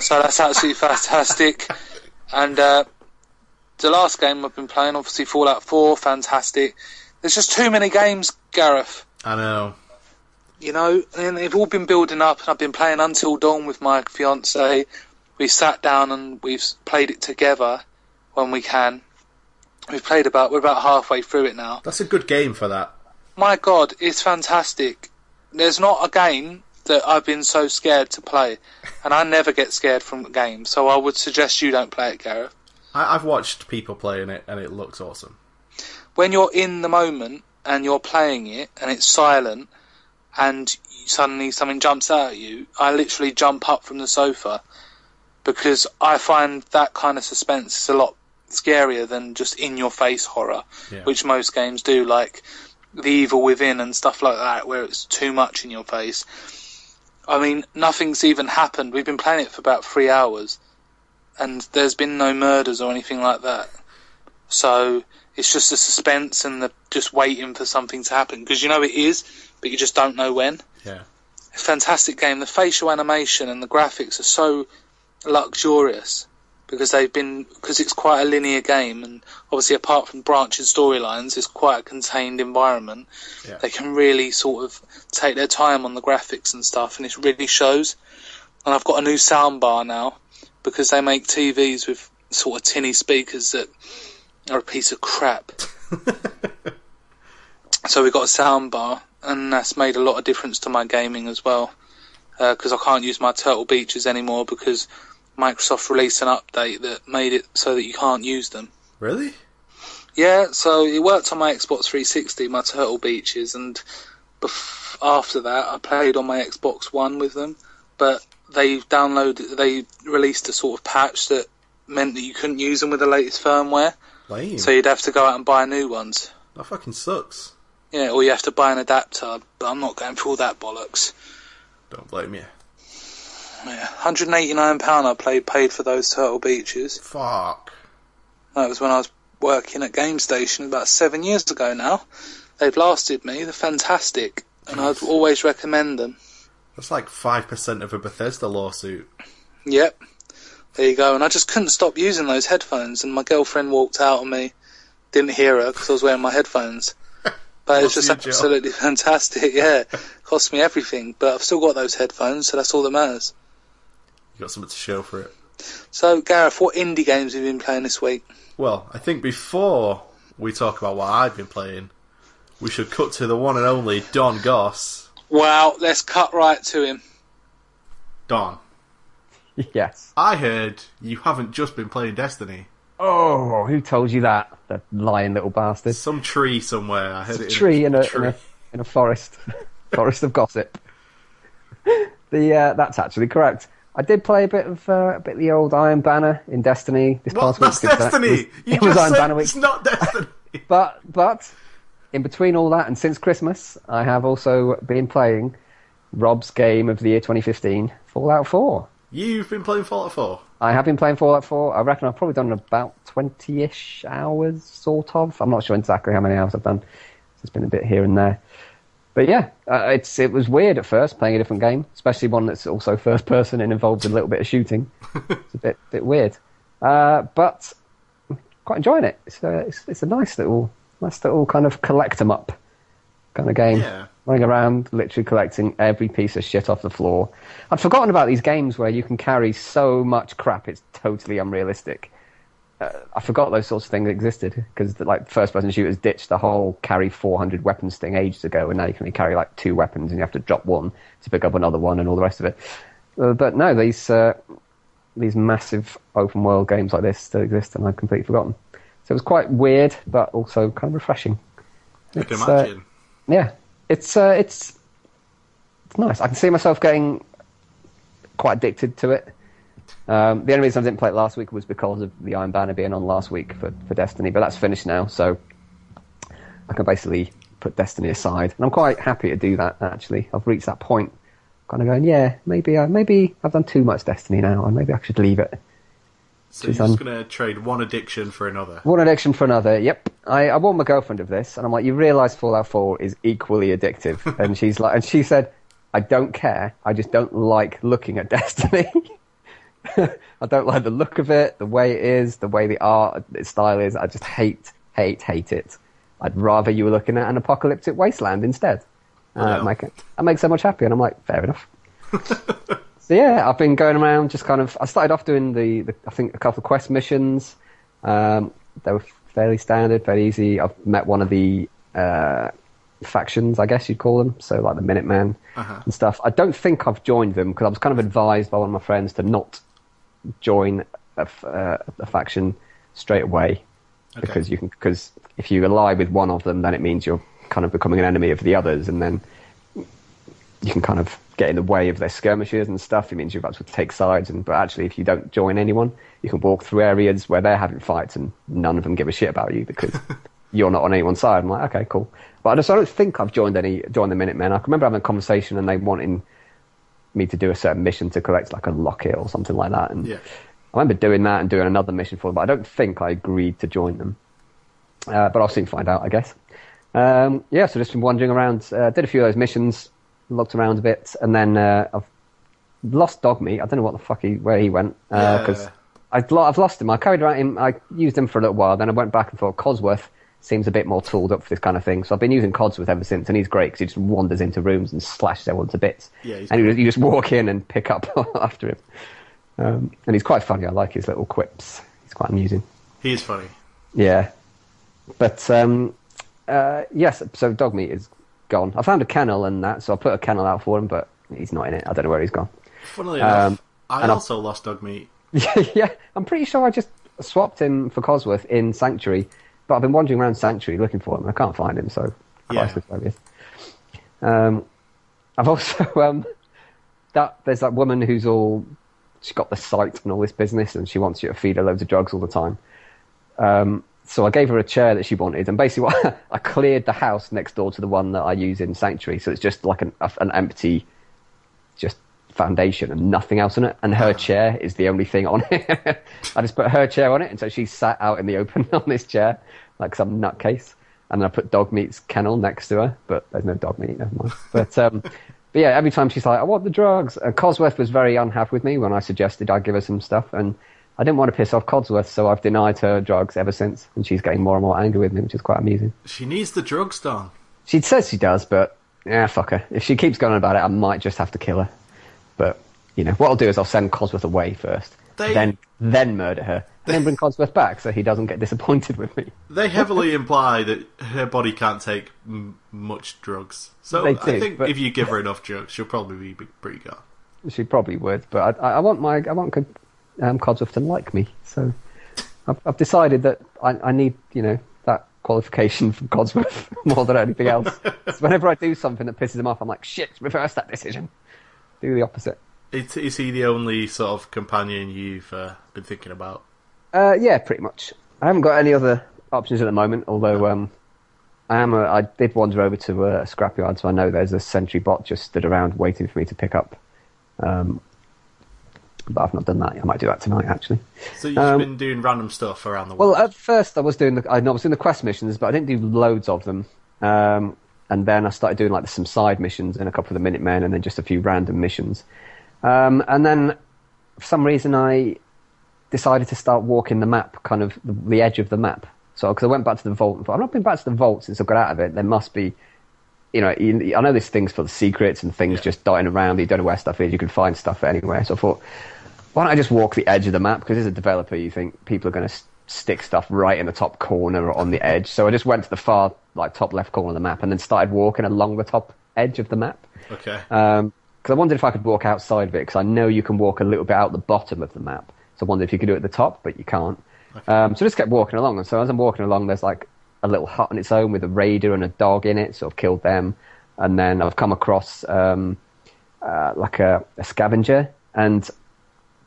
so that's absolutely fantastic. And uh, the last game I've been playing, obviously Fallout 4, fantastic. There's just too many games, Gareth I know. you know, and they've all been building up, and I've been playing Until Dawn with my fiance. We sat down and we've played it together when we can. We've played about we're about halfway through it now. That's a good game for that. My God, it's fantastic. There's not a game that I've been so scared to play, and I never get scared from games. So I would suggest you don't play it, Gareth. I, I've watched people playing it, and it looks awesome. When you're in the moment and you're playing it, and it's silent, and suddenly something jumps out at you, I literally jump up from the sofa because I find that kind of suspense is a lot scarier than just in your face horror, Yeah. which most games do, like The Evil Within and stuff like that, where it's too much in your face. I mean, nothing's even happened. We've been playing it for about three hours, and there's been no murders or anything like that. So it's just the suspense and the just waiting for something to happen because you know it is, but you just don't know when. Yeah. It's fantastic game. The facial animation and the graphics are so luxurious because they've been because it's quite a linear game and obviously apart from branching storylines, it's quite a contained environment. Yeah. They can really sort of take their time on the graphics and stuff, and it really shows. And I've got a new sound bar now because they make TVs with sort of tinny speakers that are a piece of crap. so we've got a sound bar, and that's made a lot of difference to my gaming as well. Uh, because I can't use my Turtle Beaches anymore because Microsoft released an update that made it so that you can't use them. Really? Yeah, so it worked on my Xbox 360, my Turtle Beaches, and bef- after that I played on my Xbox One with them. But they downloaded, they released a sort of patch that meant that you couldn't use them with the latest firmware, Lame. so you'd have to go out and buy new ones. that fucking sucks. Yeah, or you have to buy an adapter, but I'm not going through all that bollocks. Don't blame you. Yeah, £189 I played, paid for those Turtle Beaches. Fuck. That was when I was working at Game Station about seven years ago now. They've lasted me, they're fantastic, and I'd always recommend them. That's like 5% of a Bethesda lawsuit. Yep. There you go. And I just couldn't stop using those headphones, and my girlfriend walked out on me. Didn't hear her because I was wearing my headphones. But it was just your job. absolutely fantastic. Yeah, cost me everything, but I've still got those headphones, so that's all that matters. You got something to show for it. So, Gareth, what indie games have you been playing this week? Well, I think before we talk about what I've been playing, we should cut to the one and only Don Goss. Wow, let's cut right to him. Don, yes. I heard you haven't just been playing Destiny. Oh, who told you that? The lying little bastard. Some tree somewhere. I heard it tree in a, in tree. a in a forest, forest of gossip. The uh, that's actually correct. I did play a bit of uh, a bit of the old Iron Banner in Destiny this What? past week. That's 'cause that Destiny. was- you it was Iron said Banner week. it's not Destiny. But but in between all that and since Christmas, I have also been playing Rob's game of the year 2015, Fallout 4. You've been playing Fallout 4. I have been playing Fallout 4. I reckon I've probably done about 20-ish hours, sort of. I'm not sure exactly how many hours I've done. It's been a bit here and there. But yeah, uh, it's it was weird at first playing a different game, especially one that's also first person and involves a little bit of shooting. it's a bit bit weird, uh, but quite enjoying it. It's a, it's, it's a nice little nice little kind of collect 'em up kind of game. Yeah. Running around, literally collecting every piece of shit off the floor. I'd forgotten about these games where you can carry so much crap it's totally unrealistic. Uh, I forgot those sorts of things existed because like first-person shooters ditched the whole carry 400 weapons thing ages ago, and now you can only carry like two weapons and you have to drop one to pick up another one and all the rest of it. Uh, but no, these uh, these massive open-world games like this still exist, and I'd completely forgotten. So it was quite weird, but also kind of refreshing. I can uh, imagine. Yeah, it's uh, it's it's nice. I can see myself getting quite addicted to it. Um, the only reason I didn't play it last week was because of the Iron Banner being on last week for, for Destiny, but that's finished now, so I can basically put Destiny aside, and I'm quite happy to do that. Actually, I've reached that point, kind of going, yeah, maybe I, maybe I've done too much Destiny now, and maybe I should leave it. so you're just going to trade one addiction for another. One addiction for another. Yep. I, I warned my girlfriend of this, and I'm like, you realise Fallout 4 is equally addictive. and she's like, and she said, I don't care. I just don't like looking at Destiny. I don't like the look of it, the way it is, the way the art the style is. I just hate, hate, hate it. I'd rather you were looking at an apocalyptic wasteland instead. Uh, Wow. make it, that makes so much happier. And I'm like, fair enough. So yeah, I've been going around just kind of. I started off doing the, the I think a couple of quest missions. Um, they were fairly standard, fairly easy. I've met one of the uh, factions, I guess you'd call them. So like the Minutemen Uh-huh. and stuff. I don't think I've joined them because I was kind of advised by one of my friends to not join a, uh, a faction straight away because you can because if you ally with one of them, then it means you're kind of becoming an enemy of the others, and then you can kind of get in the way of their skirmishes and stuff. It means you've got to take sides, and but actually, if you don't join anyone, you can walk through areas where they're having fights, and none of them give a shit about you because you're not on anyone's side. I'm like, okay, cool. But I just I don't think I've joined any joined the Minutemen. I can remember having a conversation, and they wanting me to do a certain mission to collect like a locket or something like that, and Yeah. I remember doing that and doing another mission for them, but I don't think I agreed to join them. Uh, but I'll soon find out, I guess. Um, yeah, so just been wandering around, uh, did a few of those missions, looked around a bit, and then uh, I've lost Dogmeat. I don't know what the fuck he, where he went because Yeah. I've, lo- I've lost him. I carried around him. I used him for a little while. Then I went back and thought Codsworth seems a bit more tooled up for this kind of thing. So I've been using Codsworth ever since, and he's great because he just wanders into rooms and slashes everyone to bits. Yeah, he's and you, you just walk in and pick up after him. Um, and he's quite funny. I like his little quips. He's quite amusing. He is funny. Yeah. But um, uh, yes, so dog meat is gone. I found a kennel and that, so I put a kennel out for him, but he's not in it. I don't know where he's gone. Funnily enough, Um, I and I- also lost dog meat. yeah, I'm pretty sure I just swapped him for Codsworth in Sanctuary, but I've been wandering around Sanctuary looking for him. And I can't find him, so Christ knows where he is. Um, I've also um, that there's that woman who's all she's got the sight and all this business, and she wants you to feed her loads of drugs all the time. Um, so I gave her a chair that she wanted, and basically what, I cleared the house next door to the one that I use in Sanctuary, so it's just like an, an empty, just foundation and nothing else on it. And her chair is the only thing on it. I just put her chair on it, and so she sat out in the open on this chair like some nutcase. And then I put dog meat's kennel next to her, but there's no dog meat, never mind. But um, but yeah, every time she's like, I want the drugs. And Codsworth was very unhappy with me when I suggested I'd give her some stuff, and I didn't want to piss off Codsworth, so I've denied her drugs ever since, and she's getting more and more angry with me, which is quite amusing. She needs the drugs done. She says she does, but yeah, fuck her. If she keeps going about it, I might just have to kill her. You know, what I'll do is I'll send Codsworth away first, They- then then murder her, and then bring Codsworth back so he doesn't get disappointed with me. They heavily imply that her body can't take m- much drugs. So They I think if you give her enough drugs, she'll probably be pretty good. She probably would, but I, I, want my I want um, Codsworth to like me. So I've, I've decided that I, I need you know that qualification from Codsworth more than anything else. so whenever I do something that pisses him off, I'm like, shit, reverse that decision. Do the opposite. Is, is he the only sort of companion you've uh, been thinking about? Uh, yeah, pretty much. I haven't got any other options at the moment. Although um, I am, a, I did wander over to a scrapyard, so I know there's a sentry bot just stood around waiting for me to pick up. Um, but I've not done that. I might do that tonight, actually. So you've Um, been doing random stuff around the world. Well, at first I was doing the I I was doing the quest missions, but I didn't do loads of them. Um, and then I started doing like some side missions and a couple of the Minutemen, and then just a few random missions. Um, and then for some reason I decided to start walking the map, kind of the, the edge of the map. So because I went back to the vault, and thought, I've not been back to the vault since I got out of it. There must be, you know, you- I know there's things for the secrets and things Yeah. just dotting around. You don't know where stuff is. You can find stuff anywhere. So I thought, why don't I just walk the edge of the map? Because as a developer, you think people are going to s- stick stuff right in the top corner or on the edge. So I just went to the far, like top left corner of the map, and then started walking along the top edge of the map. okay. Because I wondered if I could walk outside of it, because I know you can walk a little bit out the bottom of the map. So I wondered if you could do it at the top, but you can't. Um, so I just kept walking along, and so as I'm walking along, there's like a little hut on its own with a raider and a dog in it. So I've killed them, and then I've come across um, uh, like a, a scavenger, and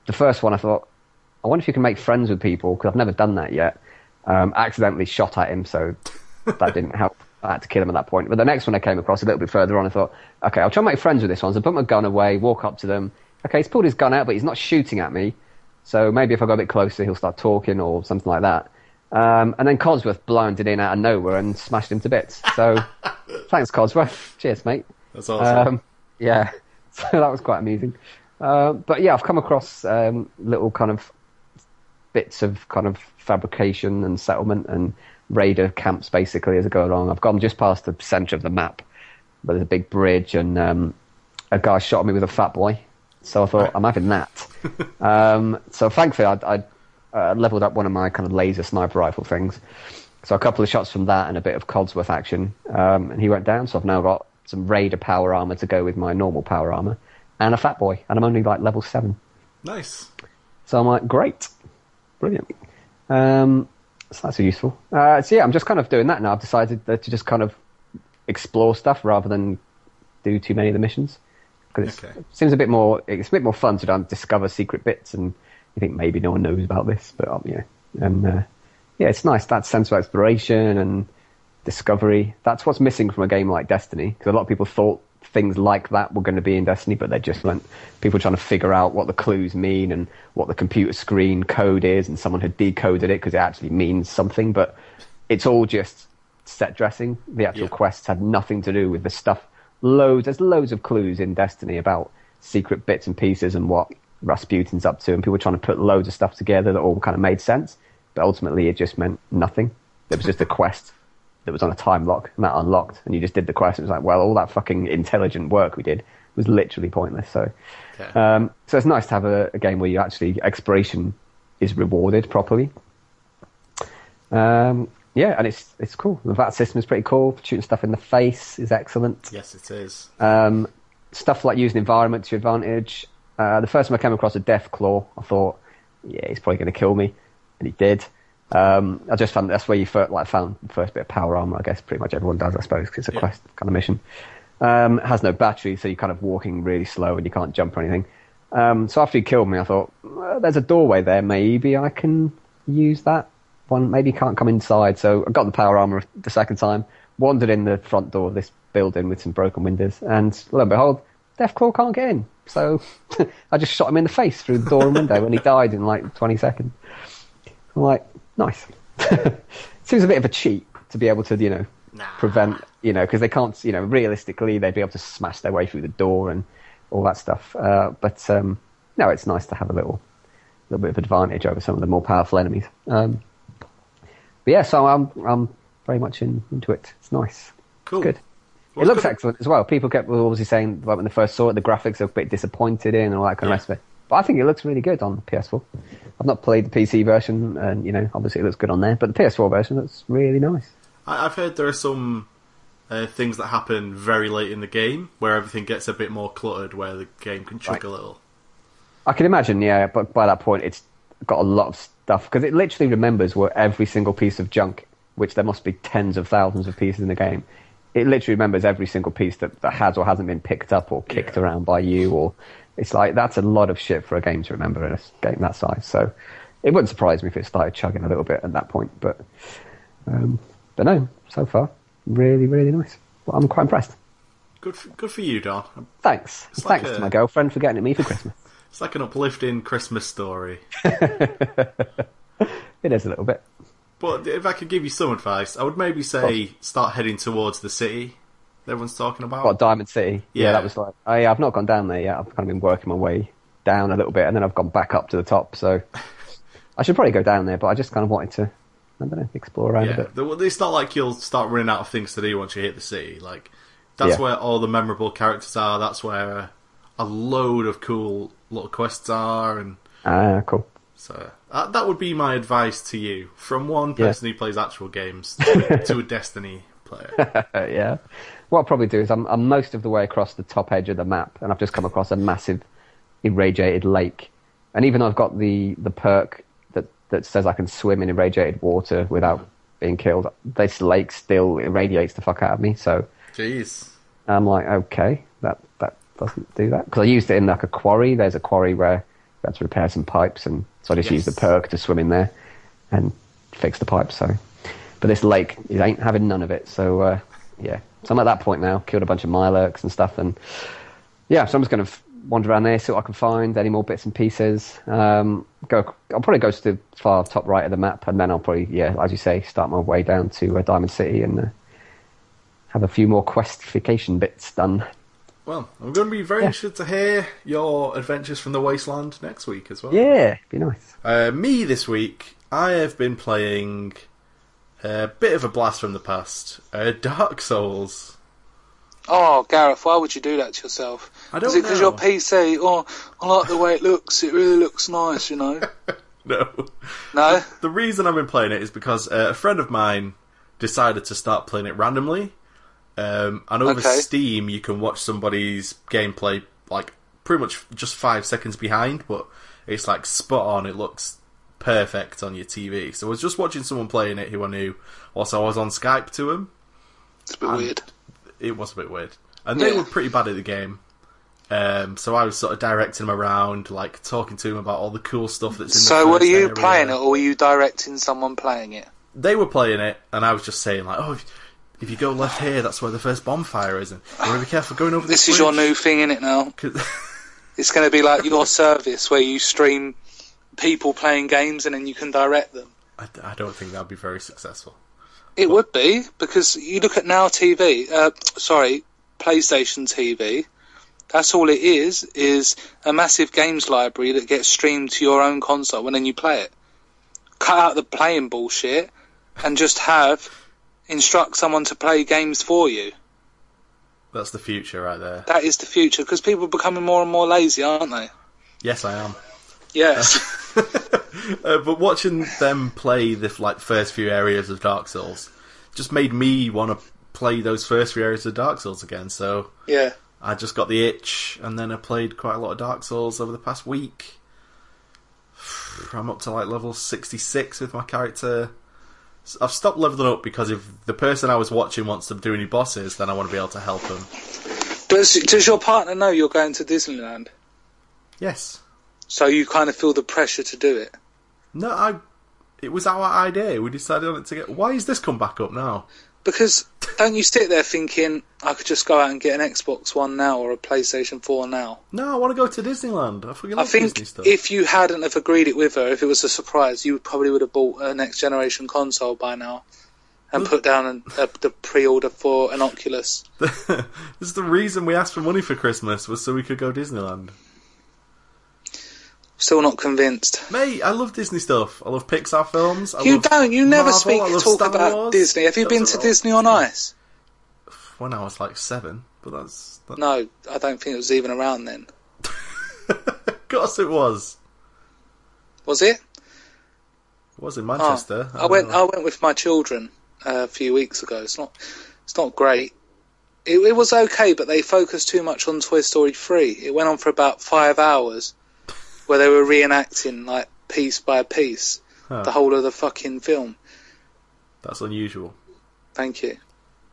the first one I thought, I wonder if you can make friends with people because I've never done that yet. Um, accidentally shot at him, so that didn't help. I had to kill him at that point. But the next one I came across a little bit further on, I thought, okay, I'll try and make friends with this one. So I put my gun away, walk up to them. Okay, he's pulled his gun out, but he's not shooting at me. So maybe if I go a bit closer, he'll start talking or something like that. Um, and then Codsworth blinded in out of nowhere and smashed him to bits. So thanks, Codsworth. Cheers, mate. That's awesome. Um, yeah, so that was quite amusing. Uh, but yeah, I've come across um, little kind of bits of kind of fabrication and settlement and raider camps basically as I go along. I've gone just past the centre of the map, but there's a big bridge and um, a guy shot me with a fat boy. So I thought I'm having that. um, so thankfully, I, I uh, leveled up one of my kind of laser sniper rifle things. So a couple of shots from that and a bit of Codsworth action, um, and he went down. So I've now got some Raider power armor to go with my normal power armor, and a Fat Boy, and I'm only like level seven. Nice. So I'm like, great, brilliant. Um, so that's useful. Uh, so yeah, I'm just kind of doing that now. I've decided that to just kind of explore stuff rather than do too many of the missions because Okay. it seems a bit more. It's a bit more fun to um, discover secret bits, and you think maybe no one knows about this, but um, yeah, and uh, yeah, it's nice that sense of exploration and discovery. That's what's missing from a game like Destiny because a lot of people thought things like that were going to be in Destiny, but they just weren't. People trying to figure out what the clues mean and what the computer screen code is, and someone had decoded it because it actually means something, but it's all just set dressing. The actual Yeah. quests had nothing to do with the stuff. Loads, there's loads of clues in Destiny about secret bits and pieces and what Rasputin's up to, and people trying to put loads of stuff together that all kind of made sense, but ultimately it just meant nothing. It was just a quest that was on a time lock, and that unlocked, and you just did the quest. It was like, well, all that fucking intelligent work we did was literally pointless. So, Okay. um, so it's nice to have a, a game where you actually exploration is rewarded properly. Um, yeah, and it's it's cool. The VAT system is pretty cool. Shooting stuff in the face is excellent. yes, it is. Um, stuff like using environment to your advantage. Uh, the first time I came across a death claw, I thought, yeah, he's probably going to kill me, and he did. Um, I just found that's where you first, like found the first bit of power armor. I guess pretty much everyone does, I suppose, because it's a Yeah. quest kind of mission. Um, it has no battery, so you're kind of walking really slow and you can't jump or anything. Um, so after he killed me, I thought, well, there's a doorway there. Maybe I can use that one. Maybe can't come inside. So I got the power armor the second time, wandered in the front door of this building with some broken windows, and lo and behold, Deathclaw can't get in. So I just shot him in the face through the door and window, and he died in like 20 seconds. I'm like, nice. Seems a bit of a cheat to be able to, you know, Nah. prevent, you know, because they can't, you know, realistically they'd be able to smash their way through the door and all that stuff. Uh, but um, no, it's nice to have a little, little bit of advantage over some of the more powerful enemies. Um, but yeah, so I'm, I'm very much in, into it. It's nice. Cool. Good. Well, it looks good- excellent as well. People kept obviously saying like when they first saw it, the graphics are a bit disappointed in and all that kind Yeah. of rest of it. But I think it looks really good on PS4. I've not played the PC version, and you know, obviously it looks good on there. But the PS4 version looks really nice. I, I've heard there are some uh, things that happen very late in the game where everything gets a bit more cluttered, where the game can chug Right. a little. I can imagine, yeah. But by that point, it's got a lot of stuff because it literally remembers where every single piece of junk, which there must be tens of thousands of pieces in the game. It literally remembers every single piece that, that has or hasn't been picked up or kicked Yeah. around by you, or it's like that's a lot of shit for a game to remember in a game that size. So it wouldn't surprise me if it started chugging a little bit at that point. But um, but no, so far really really nice. Well, I'm quite impressed. Good, for, good for you, Don. Thanks, It's like thanks a- to my girlfriend for getting it me for Christmas. It's like an uplifting Christmas story. it is a little bit. But if I could give you some advice, I would maybe say start heading towards the city everyone's talking about. What Diamond City? Yeah. that was like. Oh, yeah, I've not gone down there yet. I've kind of been working my way down a little bit, and then I've gone back up to the top. So I should probably go down there, but I just kind of wanted to, I don't know, explore around a bit. it's not like you'll start running out of things to do once you hit the city. Like that's Yeah. where all the memorable characters are. That's where a load of cool little quests are, and Ah, cool. so uh, that would be my advice to you from one Yeah. person who plays actual games to, to a Destiny player. Uh, yeah. What I'll probably do is I'm, I'm most of the way across the top edge of the map, and I've just come across a massive irradiated lake. And even though I've got the, the perk that, that says I can swim in irradiated water without being killed, this lake still irradiates the fuck out of me. So Jeez. I'm like, okay, that that doesn't do that because I used it in like a quarry. There's a quarry where we had to repair some pipes, and so I just used the perk to swim in there and fix the pipes. So, but this lake, it ain't having none of it. So uh, yeah, so I'm at that point now. Killed a bunch of Mirelurks and stuff, and yeah, so I'm just gonna f- wander around there, see what I can find, any more bits and pieces. Um, go, I'll probably go to the far top right of the map, and then I'll probably, yeah, as you say, start my way down to uh, Diamond City and. Uh, have a few more questification bits done. Well, I'm going to be very Yeah. interested to hear your adventures from the wasteland next week as well. Yeah, be nice. Uh, me this week, I have been playing a bit of a blast from the past, uh, Dark Souls. Oh, Gareth, why would you do that to yourself? I don't Is it because your PC? Oh, I like the way it looks. It really looks nice, you know. no. No? The reason I've been playing it is because uh, a friend of mine decided to start playing it randomly. Um, and over Okay. Steam, you can watch somebody's gameplay like pretty much just five seconds behind, but it's like spot on. It looks perfect on your TV. So I was just watching someone playing it who I knew. Also, I was on Skype to him. It's a bit weird. It was a bit weird, and they Yeah. were pretty bad at the game. Um, so I was sort of directing him around, like talking to him about all the cool stuff that's in. the So were you area. playing it or were you directing someone playing it? They were playing it, and I was just saying like, "Oh, if, if you go left here, that's where the first bonfire is, and you want to be careful going over this." This is your new thing in it now? It's going to be like your service where you stream people playing games and then you can direct them. I, I don't think that'd be very successful. It would be because you look at Now TV, uh, sorry, PlayStation TV. That's all it is is a massive games library that gets streamed to your own console and then you play it. Cut out the playing bullshit and just have instruct someone to play games for you. That's the future right there. That is the future because people are becoming more and more lazy, aren't they? Yes, I am. Yes. uh, but watching them play the like first few areas of Dark Souls just made me want to play those first few areas of Dark Souls again. So yeah. I just got the itch, and then I played quite a lot of Dark Souls over the past week. I'm up to like level 66 with my character. I've stopped leveling up because if the person I was watching wants to do any bosses, then I want to be able to help them. Does does your partner know you're going to Disneyland? Yes. So you kind of feel the pressure to do it. No, I. It was our idea. We decided on it together. Why has this come back up now? Because don't you sit there thinking I could just go out and get an Xbox One now or a PlayStation 4 now? No, I want to go to Disneyland. I fucking I think Disney stuff. if you hadn't have agreed it with her, if it was a surprise, you probably would have bought a next generation console by now and put down an, a, the pre-order for an Oculus. this is the reason we asked for money for Christmas was so we could go Disneyland. Still not convinced. Mate, I love Disney stuff. I love Pixar films. I You don't. You never Marvel, speak talk Star about Wars. Disney. Have you been to Disney on Ice? When I was like seven, but that's. That... No, I don't think it was even around then. of course it was. Was it? It was in Manchester. Oh, I went. don't I went with my children uh, a few weeks ago. It's not. It's not great. It, it was okay, but they focused too much on Toy Story three. It went on for about five hours, where they were reenacting like piece by piece Huh. the whole of the fucking film. That's unusual. Thank you.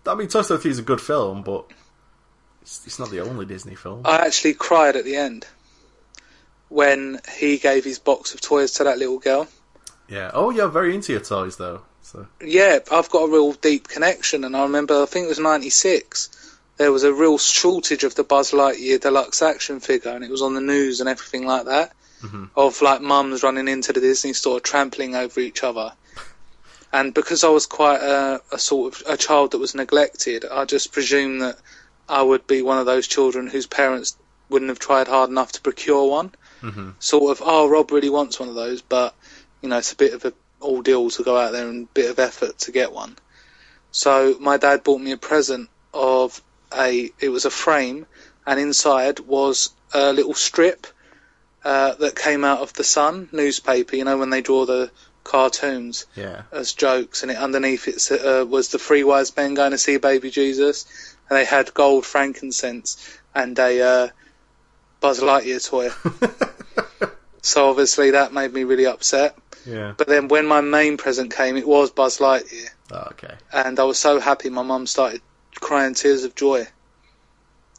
I mean, Toy Story 3 is a good film, but it's, it's not the only Disney film. I actually cried at the end when he gave his box of toys to that little girl. yeah. Oh, you're very into your toys, though. So Yeah, I've got a real deep connection, and I remember I think it was '96. There was a real shortage of the Buzz Lightyear deluxe action figure, and it was on the news and everything like that. Of like mums running into the Disney store, trampling over each other. And because I was quite a, a sort of a child that was neglected, I just presumed that I would be one of those children whose parents wouldn't have tried hard enough to procure one. Mhm. Sort of, oh, Rob really wants one of those, but you know, it's a bit of a ordeal to go out there and a bit of effort to get one. So my dad bought me a present of a. It was a frame, and inside was a little strip uh, that came out of the Sun newspaper. You know when they draw the cartoons yeah, as jokes, and it underneath it uh, was the three wise men going to see baby Jesus, and they had gold frankincense and a uh, Buzz Lightyear toy. so obviously that made me really upset. yeah. But then when my main present came, it was Buzz Lightyear, Oh, okay. and I was so happy. My mum started crying tears of joy.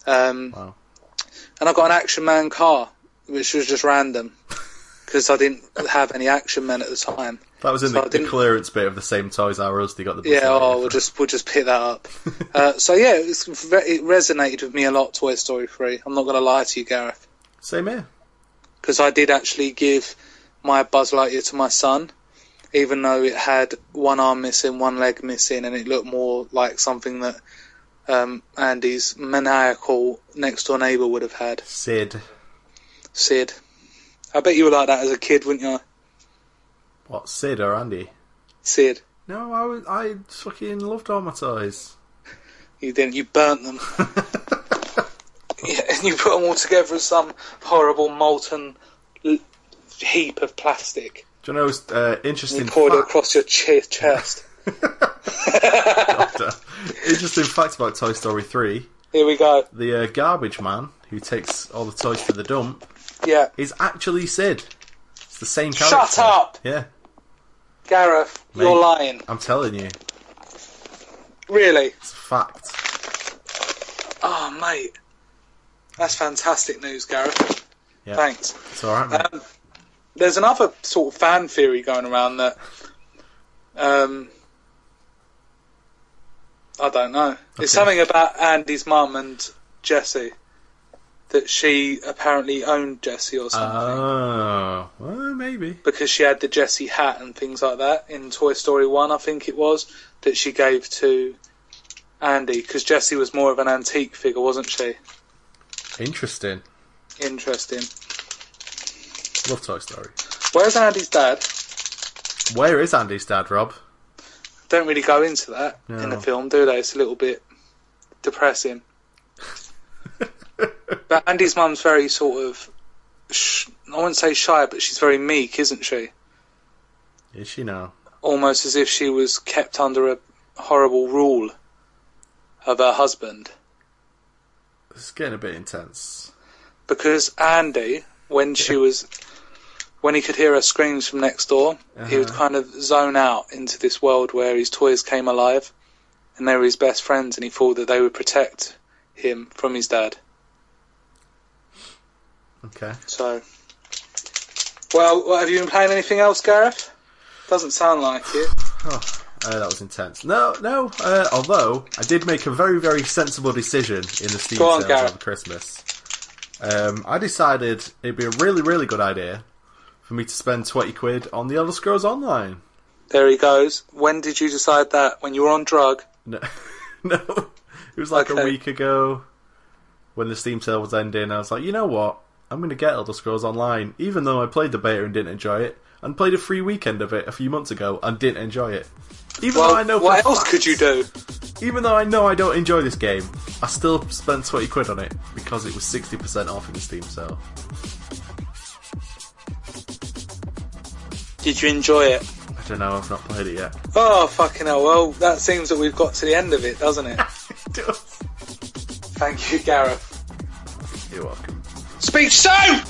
Um, Wow. And I got an Action Man car, which was just random because I didn't have any Action Men at the time. That was in So the, the clearance bit of the same Toys R Us. They got the Yeah, oh, we'll just we'll just pick that up. uh, so yeah, it, was, it resonated with me a lot. Toy Story three. I'm not going to lie to you, Gareth, same here. because I did actually give my Buzz Lightyear to my son, even though it had one arm missing, one leg missing, and it looked more like something that um, Andy's maniacal next door neighbour would have had. Sid. Sid. I bet you were like that as a kid, wouldn't you? What? Sid or Andy? Sid. No, I was, I fucking loved all my toys. You didn't. You burnt them. yeah, and you put them all together as some horrible molten l- heap of plastic. Do you know uh, interesting You poured it across your che- chest. Interesting fact about Toy Story 3. Here we go. The uh, garbage man who takes all the toys to the dump Yeah. is actually Sid. It's the same character. Shut up! Yeah, Gareth, Mate. you're lying. I'm telling you, Really? it's a fact. Oh, mate. That's fantastic news, Gareth. Yeah. Thanks. It's alright, mate. Um, there's another sort of fan theory going around that. Um, I don't know. It's something about Andy's mum and Jessie. That she apparently owned Jessie or something. Oh, well, maybe. because she had the Jessie hat and things like that in Toy Story 1, I think it was, that she gave to Andy. Because Jessie was more of an antique figure, wasn't she? Interesting. Interesting. Love Toy Story. Where's Andy's dad? Where is Andy's dad, Rob? Don't really go into that in the film, do they? It's a little bit depressing. but Andy's mum's very sort of, sh- I wouldn't say shy, but she's very meek, isn't she? Is she now? Almost as if she was kept under a horrible rule of her husband. It's getting a bit intense. Because Andy, when she was, when he could hear her screams from next door, he would Uh-huh. kind of zone out into this world where his toys came alive, and they were his best friends, and he thought that they would protect him from his dad. Okay. So, well, what, have you been playing anything else, Gareth? Doesn't sound like it. Oh, uh, that was intense. No, no. Uh, although I did make a very, very sensible decision in the Steam Go on, sales Gareth. over Christmas. Um, I decided it'd be a really, really good idea for me to spend twenty quid on the Elder Scrolls Online. There he goes. When did you decide that? When you were on drug? No, no, it was like a week ago when the Steam sale was ending. I was like, you know what? I'm going to get Elder Scrolls Online, even though I played the beta and didn't enjoy it, and played a free weekend of it a few months ago and didn't enjoy it. Even Well, though I know what else fact- could you do? Even though I know I don't enjoy this game, I still spent 20 quid on it because it was 60% off in the Steam sale. Did you enjoy it? I don't know, I've not played it yet. Oh, fucking hell. Well, that seems that we've got to the end of it, doesn't it? it does. Thank you, Gareth. You're welcome. Speak soon!